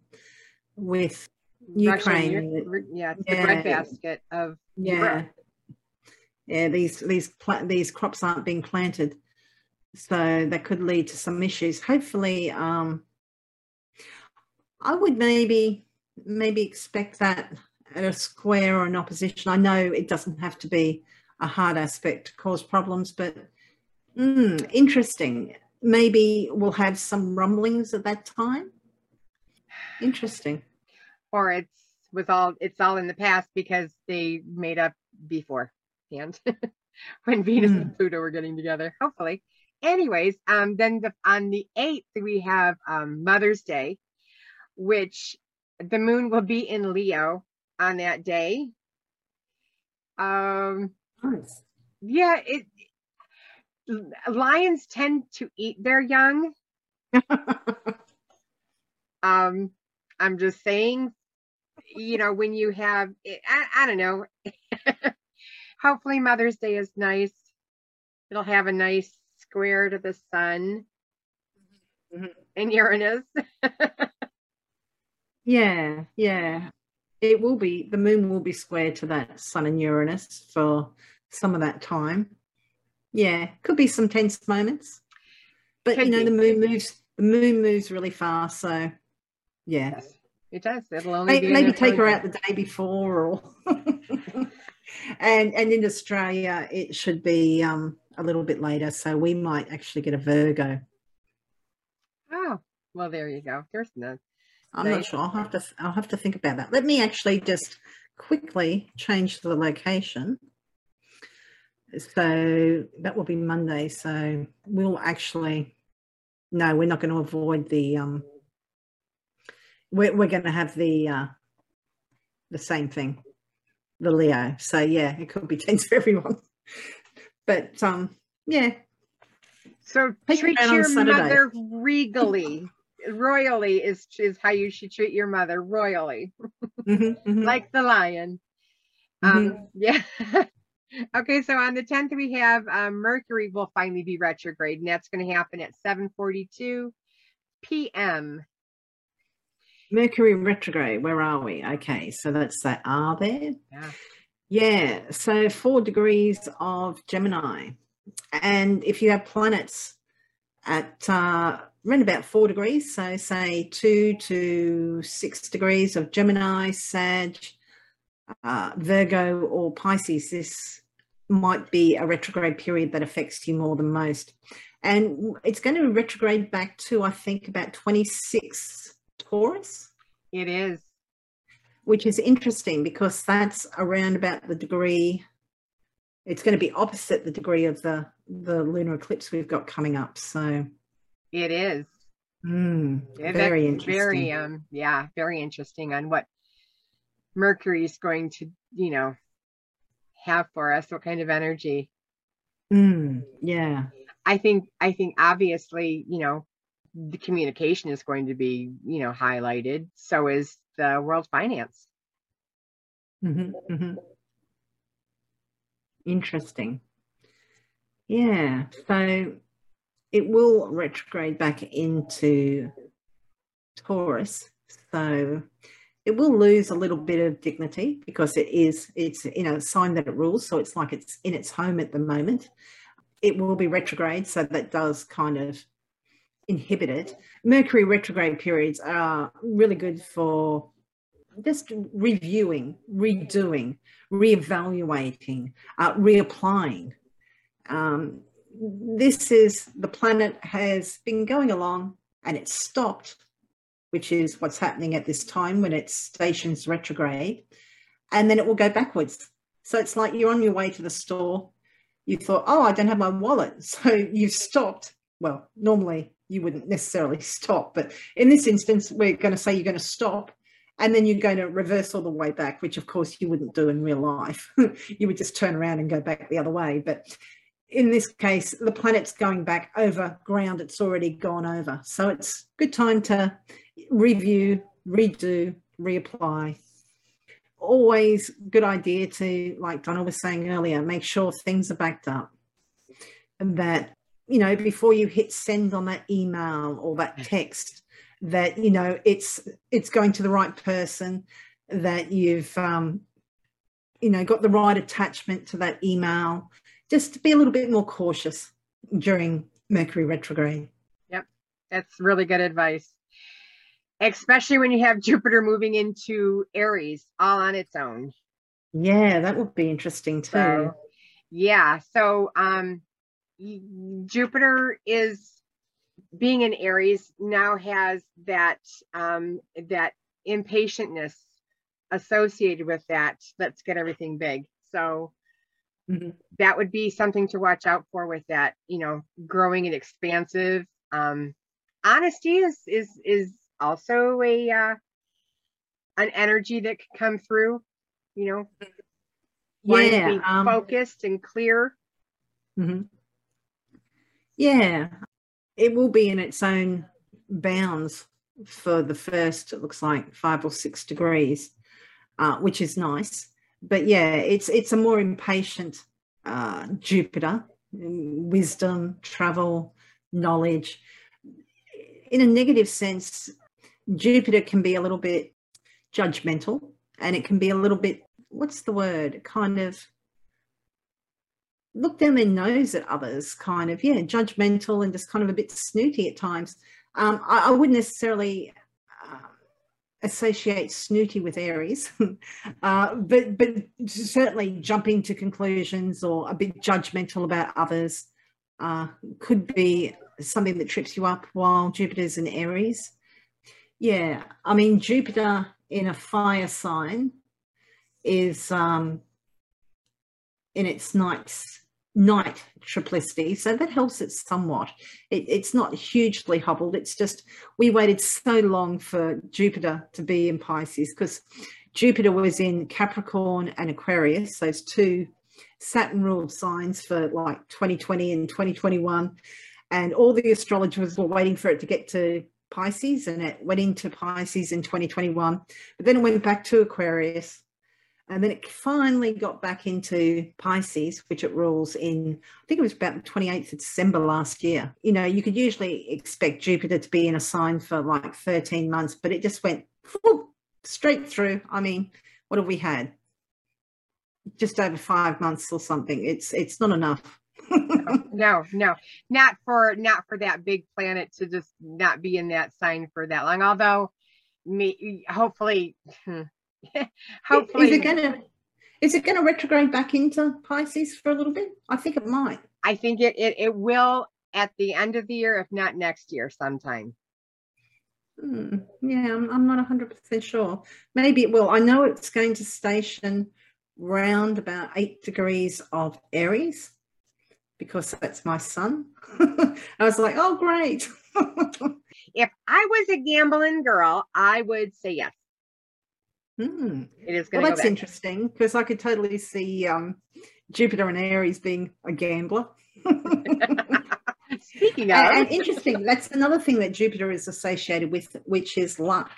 with Ukraine, Russia, yeah, it's yeah, the breadbasket of yeah, Europe. yeah. These these these crops aren't being planted, so that could lead to some issues. Hopefully, um, I would maybe maybe expect that at a square or an opposition. I know it doesn't have to be a hard aspect to cause problems, but mm, interesting. Maybe we'll have some rumblings at that time. Interesting. Or it's with all it's all in the past because they made up beforehand when Venus mm. and Pluto were getting together. Hopefully. Anyways, um, then the, on the 8th, we have um, Mother's Day, which the moon will be in Leo on that day. Um, nice. Yeah, it lions tend to eat their young. um, I'm just saying, you know, when you have, I, I don't know. Hopefully, Mother's Day is nice. It'll have a nice square to the sun mm-hmm. and Uranus. Yeah, yeah. It will be, the moon will be square to that sun and Uranus for some of that time. Yeah, could be some tense moments. But could you know, be. the moon moves the moon moves really fast, so yeah. Yes, it does. It'll only maybe, maybe take her out the day before or and and in Australia it should be um a little bit later, so we might actually get a Virgo. Oh, well there you go. There's no I'm not sure. I'll have to I'll have to think about that. Let me actually just quickly change the location. So that will be Monday. So we'll actually no, we're not going to avoid the um we're we're going to have the uh the same thing, the Leo. So yeah, it could be tense for everyone. But um yeah. So treat your mother regally royally is is how you should treat your mother royally. Mm-hmm, mm-hmm. like the lion. Um mm-hmm. yeah. Okay so on the 10th we have um, mercury will finally be retrograde and that's going to happen at 7:42 p.m mercury retrograde where are we? Okay so that's that are there. Yeah. Yeah so four degrees of gemini. And if you have planets at uh, around about four degrees. So say two to six degrees of Gemini, Sag, uh, Virgo, or Pisces. This might be a retrograde period that affects you more than most. And it's going to retrograde back to, I think, about 26 Taurus. It is. Which is interesting because that's around about the degree, it's going to be opposite the degree of the, the lunar eclipse we've got coming up. So it is. Mm, very interesting. Very, um, yeah, very interesting on what Mercury is going to, you know, have for us? What kind of energy? Mm, yeah. I think I think obviously, you know, the communication is going to be, you know, highlighted. So is the world finance. Mm-hmm, mm-hmm. Interesting. Yeah. So it will retrograde back into Taurus. So it will lose a little bit of dignity because it is it's you know a sign that it rules. So it's like it's in its home at the moment. It will be retrograde. So that does kind of inhibit it. Mercury retrograde periods are really good for just reviewing redoing reevaluating uh, reapplying um, this is the planet has been going along and it stopped which is what's happening at this time when it stations retrograde, and then it will go backwards. So it's like you're on your way to the store. You thought, oh, I don't have my wallet. So you've stopped. Well, normally you wouldn't necessarily stop, but in this instance, we're going to say you're going to stop and then you're going to reverse all the way back, which of course you wouldn't do in real life. you would just turn around and go back the other way. But in this case, the planet's going back over ground it's already gone over. So it's good time to review, redo, reapply. Always good idea to, like Donna was saying earlier, make sure things are backed up. And that, you know, before you hit send on that email or that text, that, you know, it's it's going to the right person, that you've um, you know, got the right attachment to that email. Just to be a little bit more cautious during Mercury retrograde. Yep. That's really good advice especially when you have Jupiter moving into Aries all on its own. Yeah, that would be interesting too. So, yeah, so um Jupiter is being in Aries now has that um that impatientness associated with that. Let's get everything big. So mm-hmm. that would be something to watch out for with that, you know, growing and expansive. Um honesty is is is also a uh, an energy that can come through, you know, yeah, um, focused and clear. Mm-hmm. Yeah, it will be in its own bounds for the first. It looks like five or six degrees, uh, which is nice. But yeah, it's it's a more impatient uh, Jupiter, wisdom, travel, knowledge. In a negative sense, Jupiter can be a little bit judgmental and it can be a little bit, what's the word? Kind of look down their nose at others, kind of, yeah, judgmental and just kind of a bit snooty at times. Um, I, I, wouldn't necessarily uh, associate snooty with Aries, uh, but but certainly jumping to conclusions or a bit judgmental about others uh, could be something that trips you up while Jupiter's in Aries. Yeah, I mean, Jupiter in a fire sign is um, in its night, night triplicity, so that helps it somewhat. It, it's not hugely hobbled, it's just we waited so long for Jupiter to be in Pisces because Jupiter was in Capricorn and Aquarius, those two Saturn ruled signs for like 2020 and 2021. And all the astrologers were waiting for it to get to Pisces and it went into Pisces in 2021, but then it went back to Aquarius. And then it finally got back into Pisces, which it rules in, I think it was about the 28th of December last year. You know, you could usually expect Jupiter to be in a sign for like 13 months, but it just went whoop, straight through. I mean, what have we had? Just over five months or something. It's it's not enough no, no, not for not for that big planet to just not be in that sign for that long. Although, me, hopefully, hmm, hopefully, is it gonna is it gonna retrograde back into Pisces for a little bit? I think it might. I think it it, it will at the end of the year, if not next year, sometime. Hmm. Yeah, I'm, I'm not 100% sure. Maybe it will. I know it's going to station round about eight degrees of Aries because that's my sun. I was like, oh, great. if I was a gambling girl, I would say yes. Hmm. It is Well, going to that's interesting because I could totally see um, Jupiter and Aries being a gambler. Speaking of, And, and interesting, that's another thing that Jupiter is associated with, which is luck.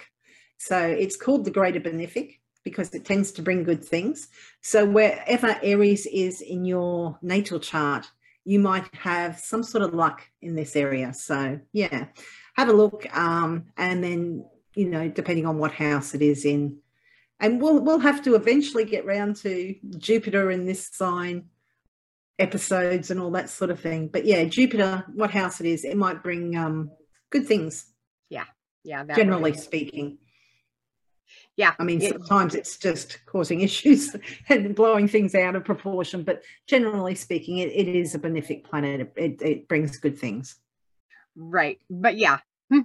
So it's called the greater benefic because it tends to bring good things. So wherever Aries is in your natal chart, you might have some sort of luck in this area. So yeah, have a look, um, and then you know, depending on what house it is in, and we'll we'll have to eventually get round to Jupiter in this sign episodes and all that sort of thing. But yeah, Jupiter, what house it is, it might bring um, good things, yeah, that generally would- speaking. yeah. I mean, it- sometimes it's just causing issues and blowing things out of proportion, but generally speaking, it, it is a benefic planet. It, it, it brings good things. right, but yeah. yeah,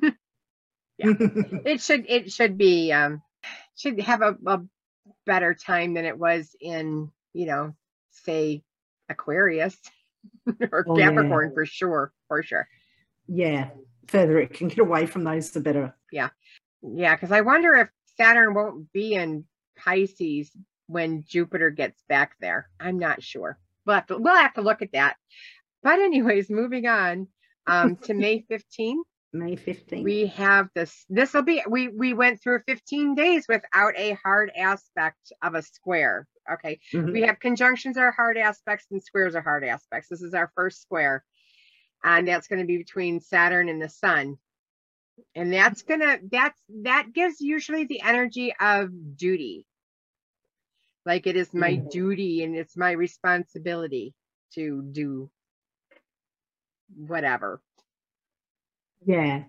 it should it should be um should have a, a better time than it was in you know say Aquarius or Oh, yeah. Capricorn for sure, for sure. yeah, further it can get away from those, the better. Yeah. Yeah, because I wonder if Saturn won't be in Pisces when Jupiter gets back there. I'm not sure. We'll have to we'll have to look at that. But anyways, moving on um, to May 15th, May 15th. we have this. This will be we we went through 15 days without a hard aspect of a square. Okay, Mhm. we have conjunctions are hard aspects and squares are hard aspects. This is our first square, and that's going to be between Saturn and the Sun. And that's gonna that's that gives usually the energy of duty. Like it is my Mhm. duty and it's my responsibility to do whatever. Yeah.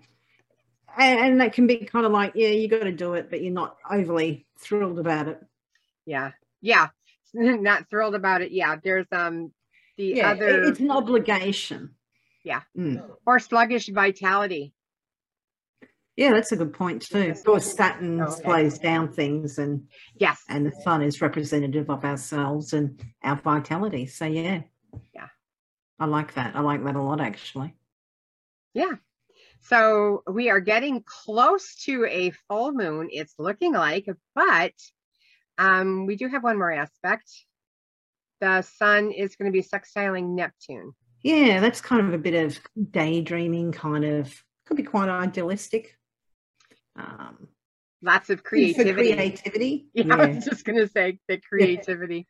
And, and that can be kind of like, yeah, you got to do it, but you're not overly thrilled about it. Yeah. Yeah. Not thrilled about it. Yeah. There's um the Yeah, other it's an obligation. Yeah. Mm. or sluggish vitality. Yeah, that's a good point too. Of course, Saturn Oh, okay. slows down things, and Yes. and the Sun is representative of ourselves and our vitality. So yeah, Yeah. I like that. I like that a lot, actually. Yeah. So we are getting close to a full moon, it's looking like, but um, we do have one more aspect. The sun is going to be sextiling Neptune. Yeah, that's kind of a bit of daydreaming, kind of could be quite idealistic. Um, Lots of creativity. creativity. Yeah, I was just going to say the creativity.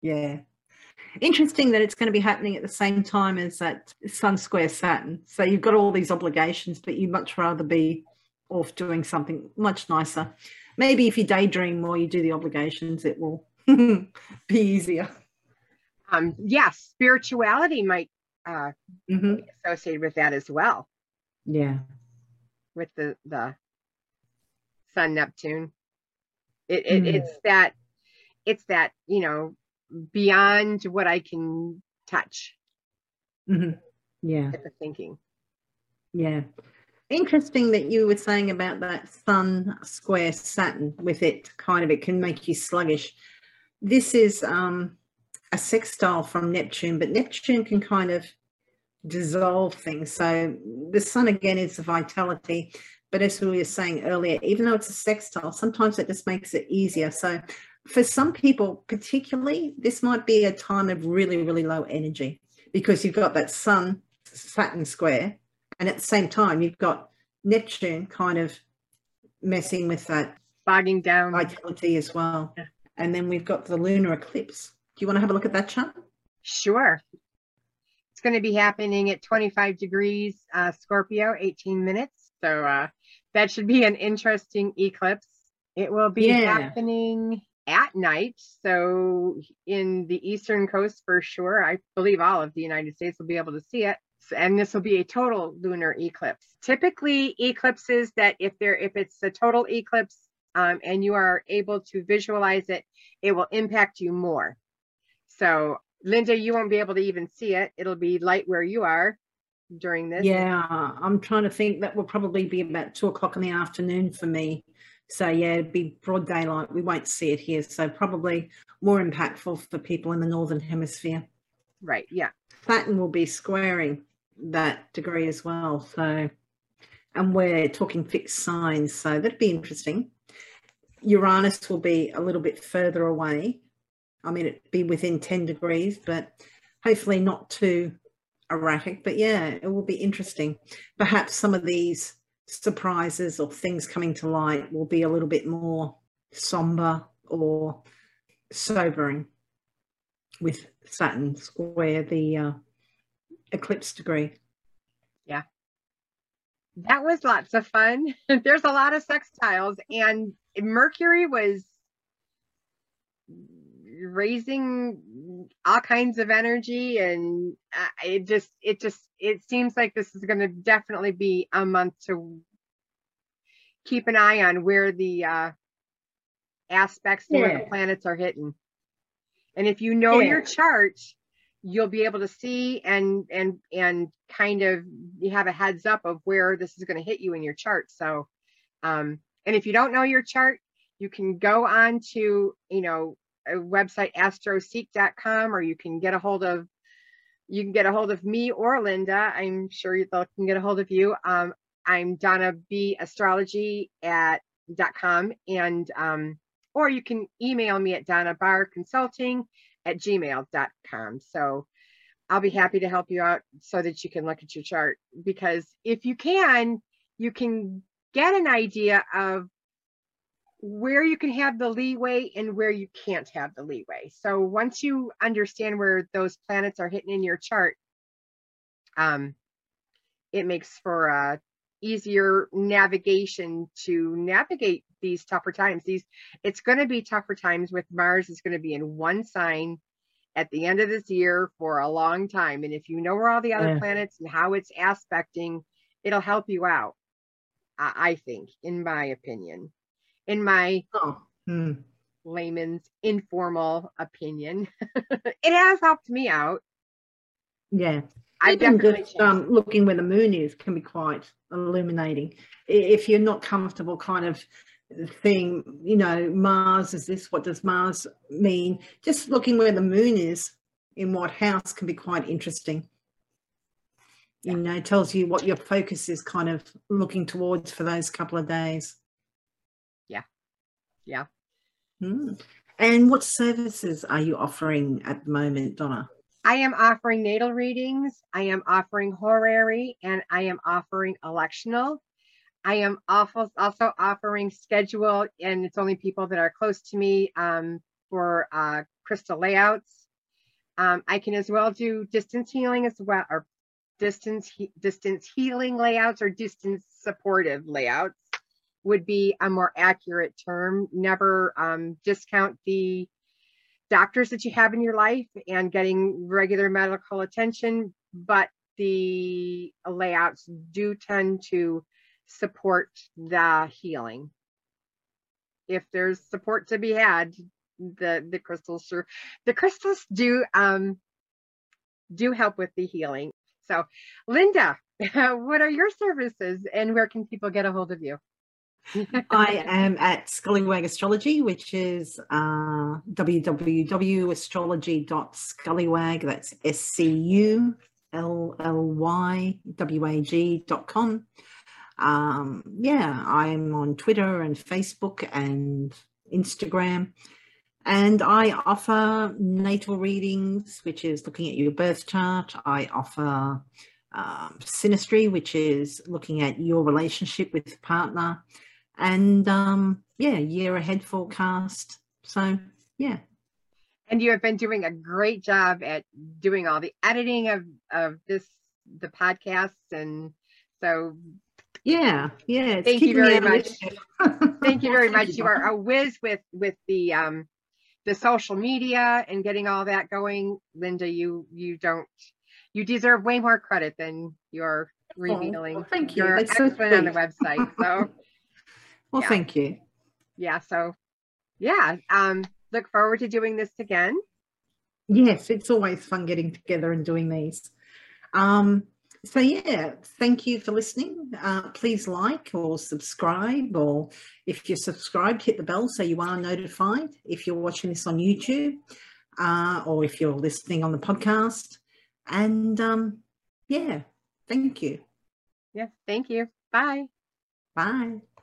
yeah. Interesting that it's going to be happening at the same time as that Sun square Saturn. So you've got all these obligations, but you'd much rather be off doing something much nicer. Maybe if you daydream more, you do the obligations, it will be easier. Um, yeah, spirituality might uh, hmm be associated with that as well, Yeah. with the the Sun Neptune. It, it Mm. it's that it's that you know beyond what I can touch hmm Yeah. thinking. Yeah. Interesting that you were saying about that Sun square Saturn with it kind of it can make you sluggish. This is um, a sextile from Neptune, but Neptune can kind of dissolve things. So the Sun again is the vitality, but as we were saying earlier, even though it's a sextile, sometimes it just makes it easier. So for some people, particularly, this might be a time of really, really low energy because you've got that Sun Saturn square and at the same time you've got Neptune kind of messing with that Bogging down. vitality as well. Yeah. And then we've got the lunar eclipse. Do you want to have a look at that chart? Sure. It's going to be happening at 25 degrees uh, Scorpio, 18 minutes. So uh, that should be an interesting eclipse. It will be Yeah. happening at night. So in the eastern coast for sure. I believe all of the United States will be able to see it. And this will be a total lunar eclipse. Typically, eclipses that if they're if it's a total eclipse um, and you are able to visualize it, it will impact you more. So, Linda, you won't be able to even see it. It'll be light where you are during this. Yeah, I'm trying to think that will probably be about two o'clock in the afternoon for me. So yeah, it'd be broad daylight. We won't see it here. So probably more impactful for people in the northern hemisphere. Right. Yeah. Saturn will be squaring that degree as well. So, and we're talking fixed signs, so that'd be interesting. Uranus will be a little bit further away. I mean, it'd be within 10 degrees, but hopefully not too erratic. But yeah, it will be interesting. Perhaps some of these surprises or things coming to light will be a little bit more somber or sobering with Saturn square the uh, eclipse degree. Yeah. That was lots of fun. There's a lot of sextiles, and Mercury was raising all kinds of energy and uh, it just it just it seems like this is going to definitely be a month to keep an eye on where the uh aspects yeah. where the planets are hitting and if you know yeah. your chart you'll be able to see and and and kind of you have a heads up of where this is going to hit you in your chart so um and if you don't know your chart you can go on to you know website astroseek.com or you can get a hold of you can get a hold of me or linda i'm sure you can get a hold of you um i'm donna b astrology at dot com and um or you can email me at donna bar consulting at gmail.com. So I'll be happy to help you out so that you can look at your chart because if you can, you can get an idea of where you can have the leeway and where you can't have the leeway. So once you understand where those planets are hitting in your chart, um, it makes for a easier navigation to navigate these tougher times. These it's going to be tougher times with Mars is going to be in one sign at the end of this year for a long time. And if you know where all the other yeah. planets and how it's aspecting, it'll help you out. I, I think, in my opinion, in my oh. hmm. layman's informal opinion, it has helped me out. Yeah. I definitely just um, looking where the moon is can be quite illuminating. If you're not comfortable kind of thing, you know, Mars is this, what does Mars mean? Just looking where the moon is in what house can be quite interesting. You know, tells you what your focus is kind of looking towards for those couple of days. Yeah. Mm. And what services are you offering at the moment, Donna? I am offering natal readings, I am offering horary, and I am offering electional. I am also offering schedule, and it's only people that are close to me um, for uh, crystal layouts. Um, I can as well do distance healing as well, or distance he distance healing layouts or distance supportive layouts would be a more accurate term. Never um, discount the doctors that you have in your life and getting regular medical attention, but the layouts do tend to support the healing. If there's support to be had, the the crystals sure the crystals do um do help with the healing. So, Linda, what are your services and where can people get a hold of you? I am at Scullywag Astrology, which is uh, www.astrology.scullywag. That's S C U L L Y W A G.com um, yeah, I'm on Twitter and Facebook and Instagram. And I offer natal readings, which is looking at your birth chart. I offer um, which is looking at your relationship with partner. And um, yeah, year ahead forecast. So, yeah. And you have been doing a great job at doing all the editing of, of this, the podcasts. And so yeah, yeah. Thank you very much. Thank you very much. You are a whiz with with the um the social media and getting all that going, Linda. You you don't you deserve way more credit than you're revealing. Oh, well, thank you. You're That's excellent so on the website. So well, yeah. thank you. Yeah. So yeah. Um. Look forward to doing this again. Yes, it's always fun getting together and doing these. Um, so yeah, thank you for listening. Uh, please like or subscribe, or if you're subscribed, hit the bell so you are notified. If you're watching this on YouTube, uh, or if you're listening on the podcast, and um, yeah, thank you. Yes, thank you. Bye. Bye.